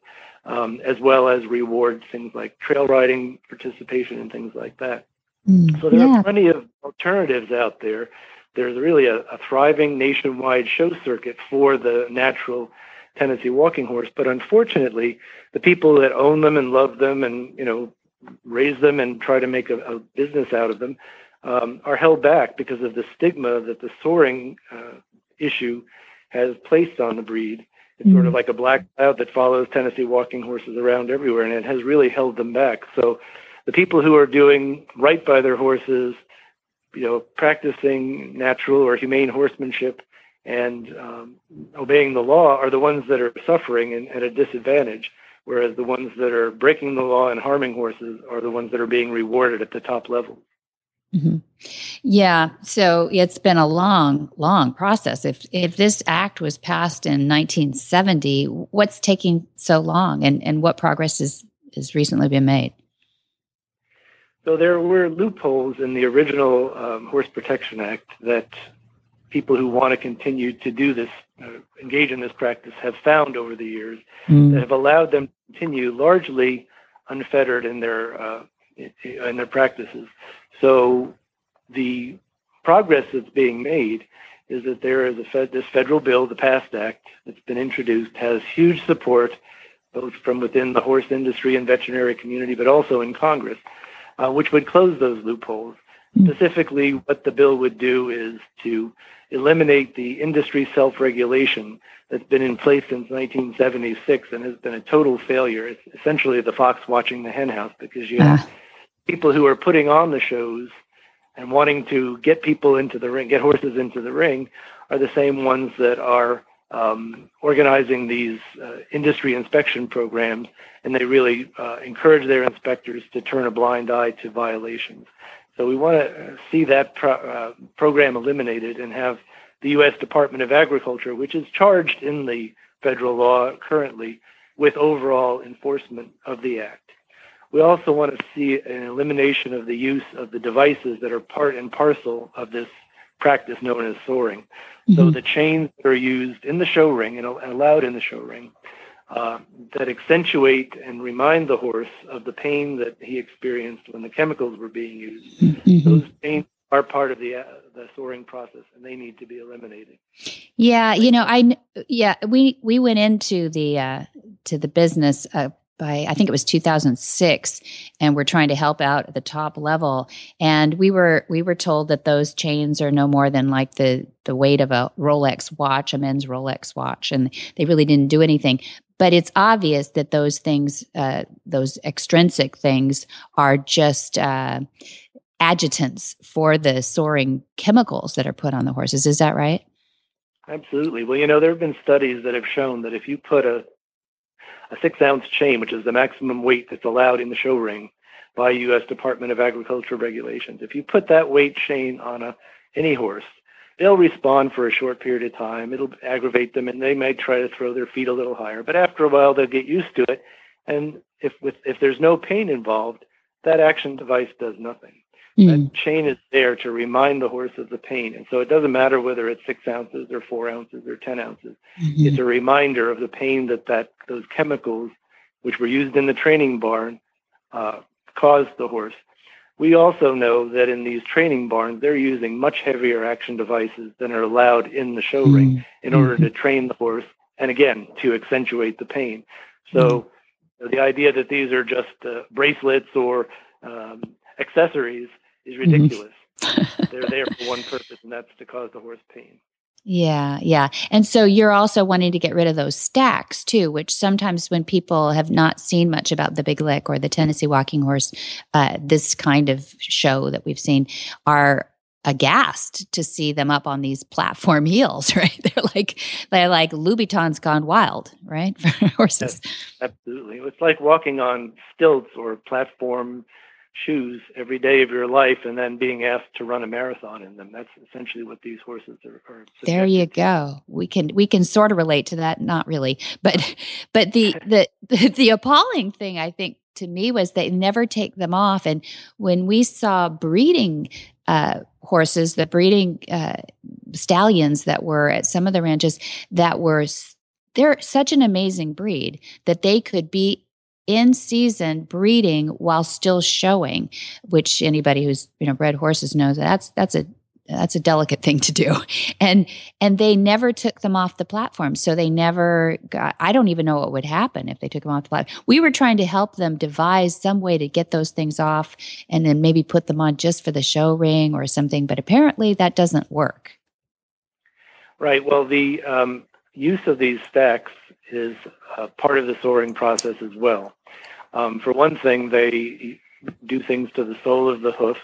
Speaker 7: Um, as well as rewards things like trail riding participation and things like that.
Speaker 2: Mm,
Speaker 7: So there
Speaker 2: yeah.
Speaker 7: are plenty of alternatives out there. There's really a, a thriving nationwide show circuit for the natural Tennessee walking horse, but unfortunately, the people that own them and love them and you know raise them and try to make a, a business out of them um, are held back because of the stigma that the soring uh, issue has placed on the breed. It's sort of like a black cloud that follows Tennessee walking horses around everywhere, and it has really held them back. So the people who are doing right by their horses, you know, practicing natural or humane horsemanship and um, obeying the law are the ones that are suffering and at a disadvantage, whereas the ones that are breaking the law and harming horses are the ones that are being rewarded at the top level.
Speaker 2: Mhm. Yeah, so it's been a long, long process. If if this act was passed in 1970, what's taking so long, and and what progress is has recently been made?
Speaker 7: So there were loopholes in the original um, Horse Protection Act that people who want to continue to do this, uh, engage in this practice, have found over the years that have allowed them to continue largely unfettered in their uh, in their practices. So the progress that's being made is that there is a fed, this federal bill, the PAST Act, that's been introduced, has huge support both from within the horse industry and veterinary community, but also in Congress, uh, which would close those loopholes. Specifically, what the bill would do is to eliminate the industry self-regulation that's been in place since 1976 and has been a total failure. It's essentially the fox watching the henhouse because you have people who are putting on the shows and wanting to get people into the ring, get horses into the ring, are the same ones that are um, organizing these uh, industry inspection programs, and they really uh, encourage their inspectors to turn a blind eye to violations. So we want to see that pro- uh, program eliminated and have the U.S. Department of Agriculture, which is charged in the federal law currently with overall enforcement of the act. We also want to see an elimination of the use of the devices that are part and parcel of this practice known as soring. So the chains that are used in the show ring and and allowed in the show ring uh, that accentuate and remind the horse of the pain that he experienced when the chemicals were being used. Those chains are part of the uh, the soring process, and they need to be eliminated.
Speaker 2: Yeah, you know, I yeah, we we went into the uh to the business uh by I think it was 2006 and we're trying to help out at the top level and we were we were told that those chains are no more than like the the weight of a Rolex watch, a men's Rolex watch and they really didn't do anything. But it's obvious that those things uh those extrinsic things are just uh adjutants for the soring chemicals that are put on the horses. Is that right?
Speaker 7: Absolutely. Well, you know, there have been studies that have shown that if you put a a six ounce chain, which is the maximum weight that's allowed in the show ring by U.S. Department of Agriculture regulations, if you put that weight chain on a any horse, they'll respond for a short period of time. It'll aggravate them, and they may try to throw their feet a little higher. But after a while, they'll get used to it, and if with if there's no pain involved, that action device does nothing. That chain is there to remind the horse of the pain. And so it doesn't matter whether it's six ounces or four ounces or 10 ounces. It's a reminder of the pain that, that those chemicals, which were used in the training barn, uh, caused the horse. We also know that in these training barns, they're using much heavier action devices than are allowed in the show ring in order to train the horse and again to accentuate the pain. So the idea that these are just uh, bracelets or um, accessories is ridiculous. They're there for one purpose, and that's to cause the horse pain.
Speaker 2: Yeah, yeah. And so you're also wanting to get rid of those stacks too, which sometimes when people have not seen much about the Big Lick or the Tennessee Walking Horse, uh, this kind of show that we've seen, are aghast to see them up on these platform heels, right? They're like they're like Louboutins gone wild, right? For horses.
Speaker 7: Absolutely. It's like walking on stilts or platform shoes every day of your life and then being asked to run a marathon in them. That's essentially what these horses are. are
Speaker 2: there you go. We can we can sort of relate to that, not really, but but the the the, the appalling thing I think to me was they never take them off, and when we saw breeding. Uh, horses, the breeding uh, stallions that were at some of the ranches that were they're such an amazing breed that they could be in season breeding while still showing, which anybody who's you know bred horses knows that's that's a that's a delicate thing to do. And and they never took them off the platform. So they never got i don't even know what would happen if they took them off the platform we were trying to help them devise some way to get those things off and then maybe put them on just for the show ring or something but apparently that doesn't work.
Speaker 7: Right. Well the um, use of these stacks is uh, part of the soring process as well um, for one thing they do things to the sole of the hoof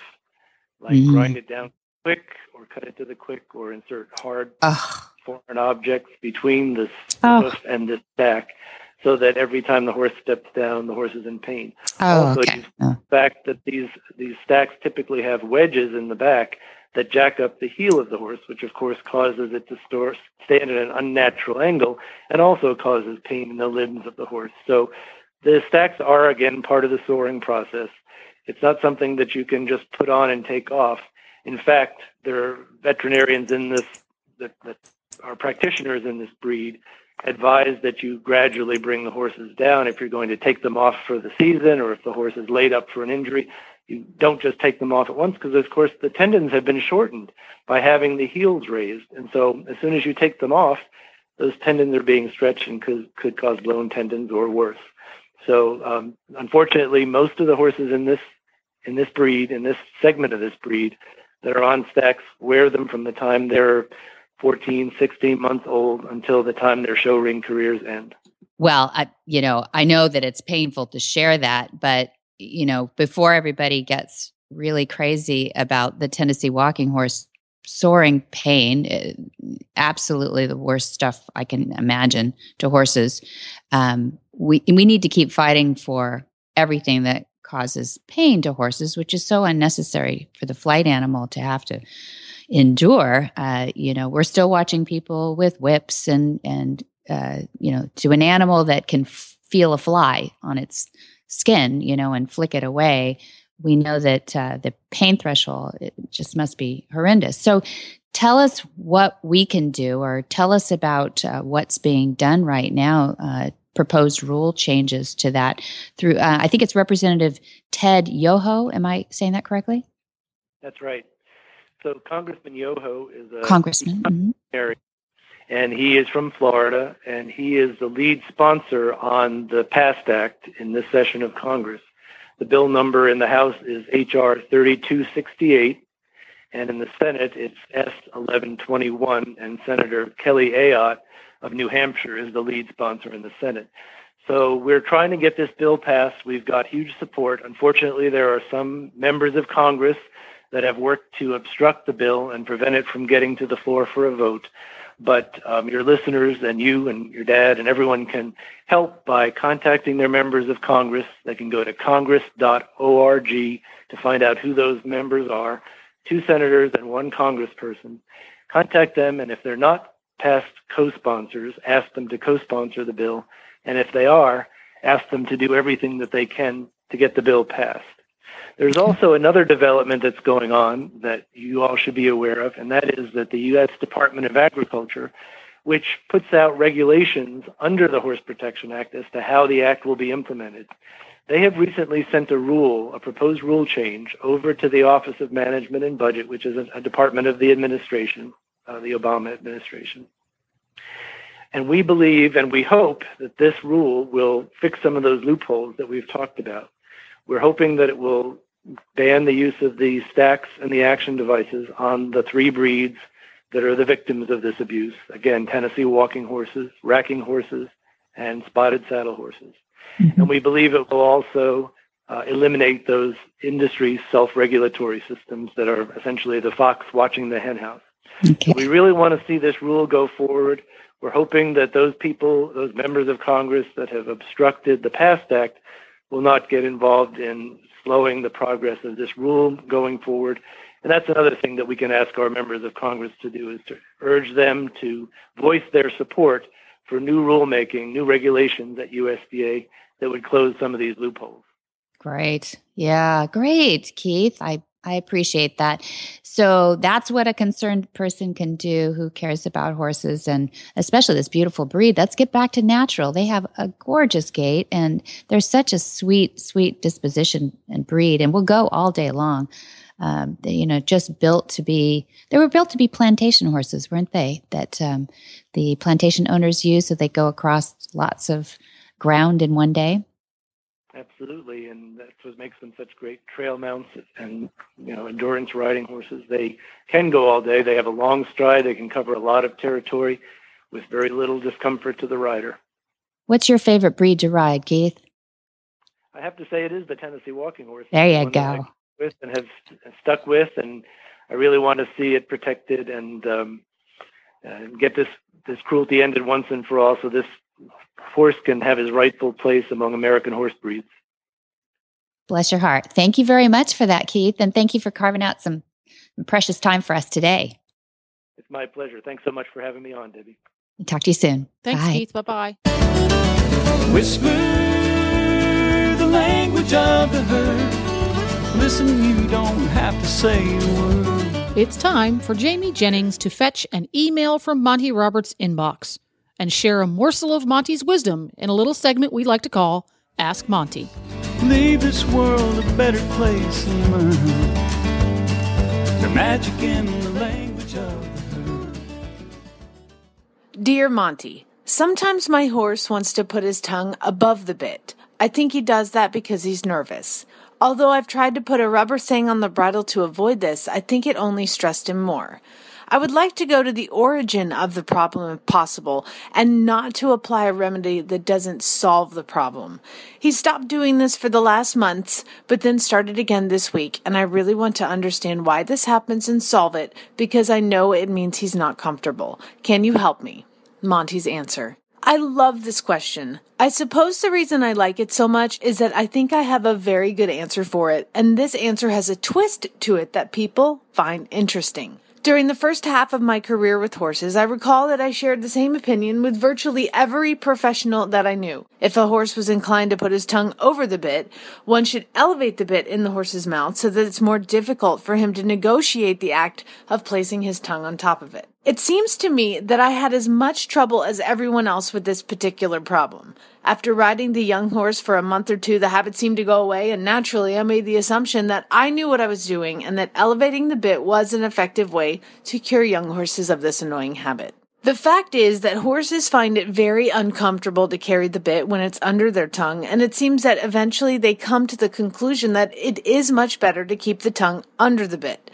Speaker 7: like mm. grind it down quick or cut it to the quick or insert hard Ugh. foreign objects between the oh. hoof and the stack so that every time the horse steps down, the horse is in pain.
Speaker 2: Oh, also, okay.
Speaker 7: the fact that these these stacks typically have wedges in the back that jack up the heel of the horse, which of course causes it to store, stand at an unnatural angle and also causes pain in the limbs of the horse. So the stacks are again part of the soring process. It's not something that you can just put on and take off. In fact, there are veterinarians in this that, that are practitioners in this breed advise that you gradually bring the horses down if you're going to take them off for the season or if the horse is laid up for an injury. You don't just take them off at once because, of course, the tendons have been shortened by having the heels raised. And so, as soon as you take them off, those tendons are being stretched and could, could cause blown tendons or worse. So, um, unfortunately, most of the horses in this in this breed, in this segment of this breed, that are on stacks wear them from the time they're 14, 16 months old until the time their show ring careers end.
Speaker 2: Well, I, you know, I know that it's painful to share that, but you know, before everybody gets really crazy about the Tennessee walking horse soring pain, eh, absolutely the worst stuff I can imagine to horses. Um, we we need to keep fighting for everything that causes pain to horses, which is so unnecessary for the flight animal to have to endure. Uh, you know, we're still watching people with whips and and uh, you know to an animal that can feel a fly on its skin, you know, and flick it away. We know that uh, the pain threshold it just must be horrendous. So, tell us what we can do, or tell us about uh, what's being done right now uh, proposed rule changes to that through uh, i think it's representative ted yoho am i saying that correctly
Speaker 7: that's right so congressman yoho is a
Speaker 2: congressman
Speaker 7: mm-hmm. And he is from florida and he is the lead sponsor on the past act in this session of congress the bill number in the house is hr 3268 and in the senate it's s 1121 and senator kelly ayotte of New Hampshire is the lead sponsor in the Senate. So we're trying to get this bill passed. We've got huge support. Unfortunately, there are some members of Congress that have worked to obstruct the bill and prevent it from getting to the floor for a vote. But um, your listeners and you and your dad and everyone can help by contacting their members of Congress. They can go to congress.org to find out who those members are two senators and one congressperson. Contact them, and if they're not past co-sponsors, ask them to co-sponsor the bill, and if they are, ask them to do everything that they can to get the bill passed. There's also another development that's going on that you all should be aware of, and that is that the U.S. Department of Agriculture, which puts out regulations under the Horse Protection Act as to how the act will be implemented, they have recently sent a rule, a proposed rule change, over to the Office of Management and Budget, which is a, department of the administration, uh, the Obama administration. And we believe and we hope that this rule will fix some of those loopholes that we've talked about. We're hoping that it will ban the use of the stacks and the action devices on the three breeds that are the victims of this abuse. Again, Tennessee walking horses, racking horses, and spotted saddle horses. Mm-hmm. And we believe it will also uh, eliminate those industry self-regulatory systems that are essentially the fox watching the henhouse. Okay. So we really want to see this rule go forward. We're hoping that those people, those members of Congress that have obstructed the PAST Act, will not get involved in slowing the progress of this rule going forward. And that's another thing that we can ask our members of Congress to do is to urge them to voice their support for new rulemaking, new regulations at USDA that would close some of these loopholes.
Speaker 2: Great. Yeah, great, Keith. I I appreciate that. So that's what a concerned person can do who cares about horses and especially this beautiful breed. Let's get back to natural. They have a gorgeous gait and they're such a sweet, sweet disposition and breed, and will go all day long. Um, they, you know, just built to be, they were built to be plantation horses, weren't they? That um, the plantation owners use so they go across lots of ground in one day.
Speaker 7: Absolutely, and that's what makes them such great trail mounts and you know endurance riding horses. They can go all day. They have a long stride. They can cover a lot of territory with very little discomfort to the rider.
Speaker 2: What's your favorite breed to ride, Keith?
Speaker 7: I have to say it is the Tennessee Walking Horse.
Speaker 2: There you go.
Speaker 7: With and have stuck with, and I really want to see it protected and um, uh, get this this cruelty ended once and for all. So this horse can have his rightful place among American horse breeds.
Speaker 2: Bless your heart. Thank you very much for that, Keith. And thank you for carving out some precious time for us today.
Speaker 7: It's my pleasure. Thanks so much for having me on, Debbie.
Speaker 2: Talk to you soon.
Speaker 3: Thanks,
Speaker 2: Bye.
Speaker 3: Keith. Bye bye.
Speaker 8: Whisper the language of the herd. Listen, you don't have to say a word.
Speaker 3: It's time for Jamie Jennings to fetch an email from Monty Roberts' inbox and share a morsel of Monty's wisdom in a little segment we like to call Ask Monty.
Speaker 8: Leave this world a better place than mine. The magic in the language of the herd.
Speaker 9: Dear Monty, sometimes my horse wants to put his tongue above the bit. I think he does that because he's nervous. Although I've tried to put a rubber thing on the bridle to avoid this, I think it only stressed him more. I would like to go to the origin of the problem if possible and not to apply a remedy that doesn't solve the problem. He stopped doing this for the last months, but then started again this week, and I really want to understand why this happens and solve it because I know it means he's not comfortable. Can you help me? Monty's answer. I love this question. I suppose the reason I like it so much is that I think I have a very good answer for it, and this answer has a twist to it that people find interesting. During the first half of my career with horses, I recall that I shared the same opinion with virtually every professional that I knew. If a horse was inclined to put his tongue over the bit, one should elevate the bit in the horse's mouth so that it's more difficult for him to negotiate the act of placing his tongue on top of it. It seems to me that I had as much trouble as everyone else with this particular problem. After riding the young horse for a month or two, the habit seemed to go away, and naturally I made the assumption that I knew what I was doing and that elevating the bit was an effective way to cure young horses of this annoying habit. The fact is that horses find it very uncomfortable to carry the bit when it's under their tongue, and it seems that eventually they come to the conclusion that it is much better to keep the tongue under the bit.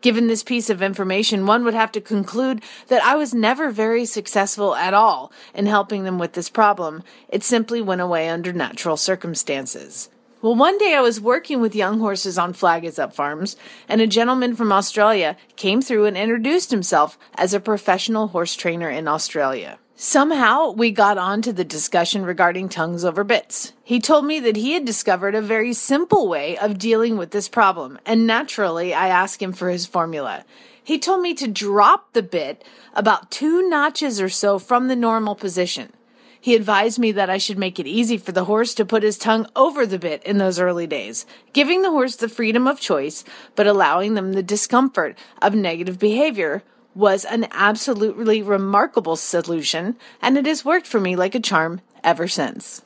Speaker 9: Given this piece of information, one would have to conclude that I was never very successful at all in helping them with this problem. It simply went away under natural circumstances. Well, one day I was working with young horses on Flag Up Farms, and a gentleman from Australia came through and introduced himself as a professional horse trainer in Australia. Somehow we got on to the discussion regarding tongues over bits. He told me that he had discovered a very simple way of dealing with this problem, and naturally I asked him for his formula. He told me to drop the bit about two notches or so from the normal position. He advised me that I should make it easy for the horse to put his tongue over the bit in those early days, giving the horse the freedom of choice, but allowing them the discomfort of negative behavior was an absolutely remarkable solution, and it has worked for me like a charm ever since.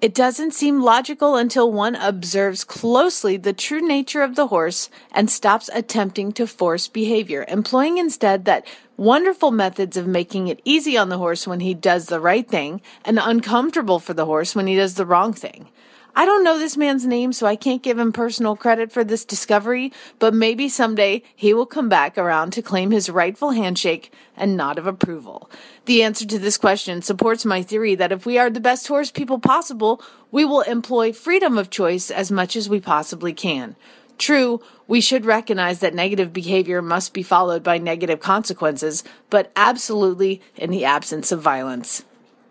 Speaker 9: It doesn't seem logical until one observes closely the true nature of the horse and stops attempting to force behavior, employing instead that wonderful methods of making it easy on the horse when he does the right thing and uncomfortable for the horse when he does the wrong thing. I don't know this man's name, so I can't give him personal credit for this discovery, but maybe someday he will come back around to claim his rightful handshake and nod of approval. The answer to this question supports my theory that if we are the best horse people possible, we will employ freedom of choice as much as we possibly can. True, we should recognize that negative behavior must be followed by negative consequences, but absolutely in the absence of violence.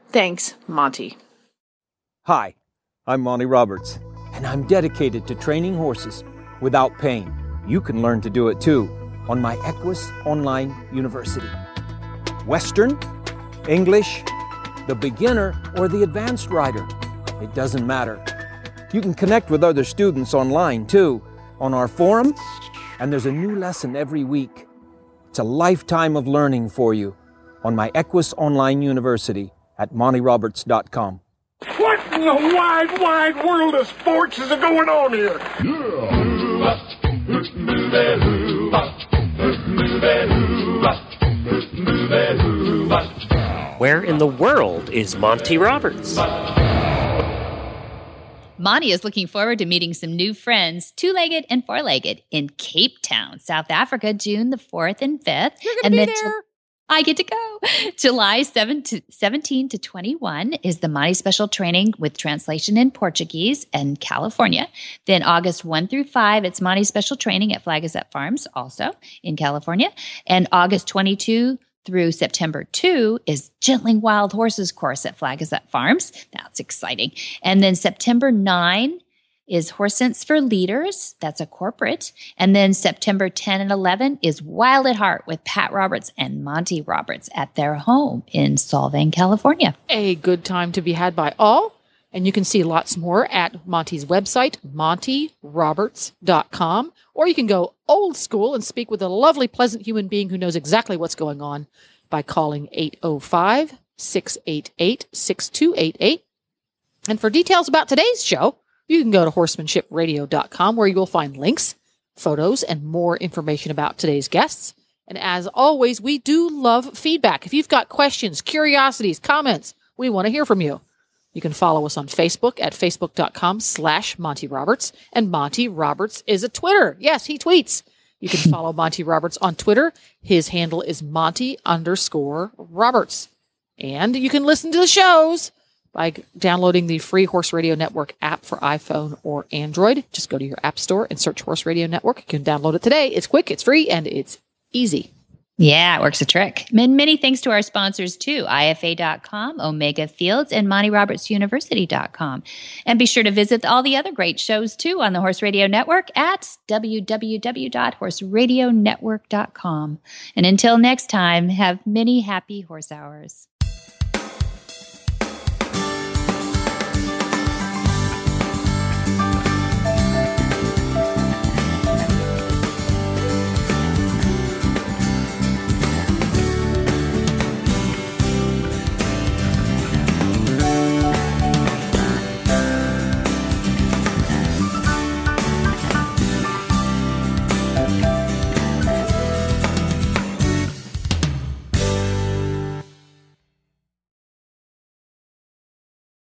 Speaker 9: Thanks, Monty.
Speaker 10: Hi, I'm Monty Roberts, and I'm dedicated to training horses without pain. You can learn to do it too on my Equus Online University. Western, English, the beginner, or the advanced rider. It doesn't matter. You can connect with other students online too on our forum, and there's a new lesson every week. It's a lifetime of learning for you on my Equus Online University at montyroberts.com.
Speaker 11: What in the wide, wide world of sports is going on here?
Speaker 1: Where in the world is Monty Roberts?
Speaker 2: Monty is looking forward to meeting some new friends, two legged and four legged, in Cape Town, South Africa, June the 4th and 5th.
Speaker 3: You're
Speaker 2: and
Speaker 3: gonna be
Speaker 2: then
Speaker 3: there.
Speaker 2: I get to go. July 7 to 17 to 21 is the Monty Special Training with translation in Portuguese and California. Then August 1 through 5, it's Monty Special Training at Flag Is Up Farms, also in California. And August 22 through September 2 is Gentling Wild Horses course at Flag Is Up Farms. That's exciting. And then September 9 is Horse Sense for Leaders. That's a corporate. And then September 10 and 11 is Wild at Heart with Pat Roberts and Monty Roberts at their home in Solvang, California.
Speaker 3: A good time to be had by all. And you can see lots more at Monty's website, montyroberts.com. Or you can go old school and speak with a lovely, pleasant human being who knows exactly what's going on by calling 805 688 6288. And for details about today's show, you can go to horsemanshipradio.com where you will find links, photos, and more information about today's guests. And as always, we do love feedback. If you've got questions, curiosities, comments, we want to hear from you. You can follow us on Facebook at facebook.com slash Monty Roberts. And Monty Roberts is a Twitter. Yes, he tweets. You can follow Monty Roberts on Twitter. His handle is Monty underscore Roberts. And you can listen to the shows by downloading the free Horse Radio Network app for iPhone or Android. Just go to your app store and search Horse Radio Network. You can download it today. It's quick, it's free, and it's easy.
Speaker 2: Yeah, it works a trick. And many thanks to our sponsors too, IFA.com, Omega Fields, and Monty Roberts MontyRobertsUniversity.com. And be sure to visit all the other great shows too on the Horse Radio Network at www.horseradionetwork.com. And until next time, have many happy horse hours.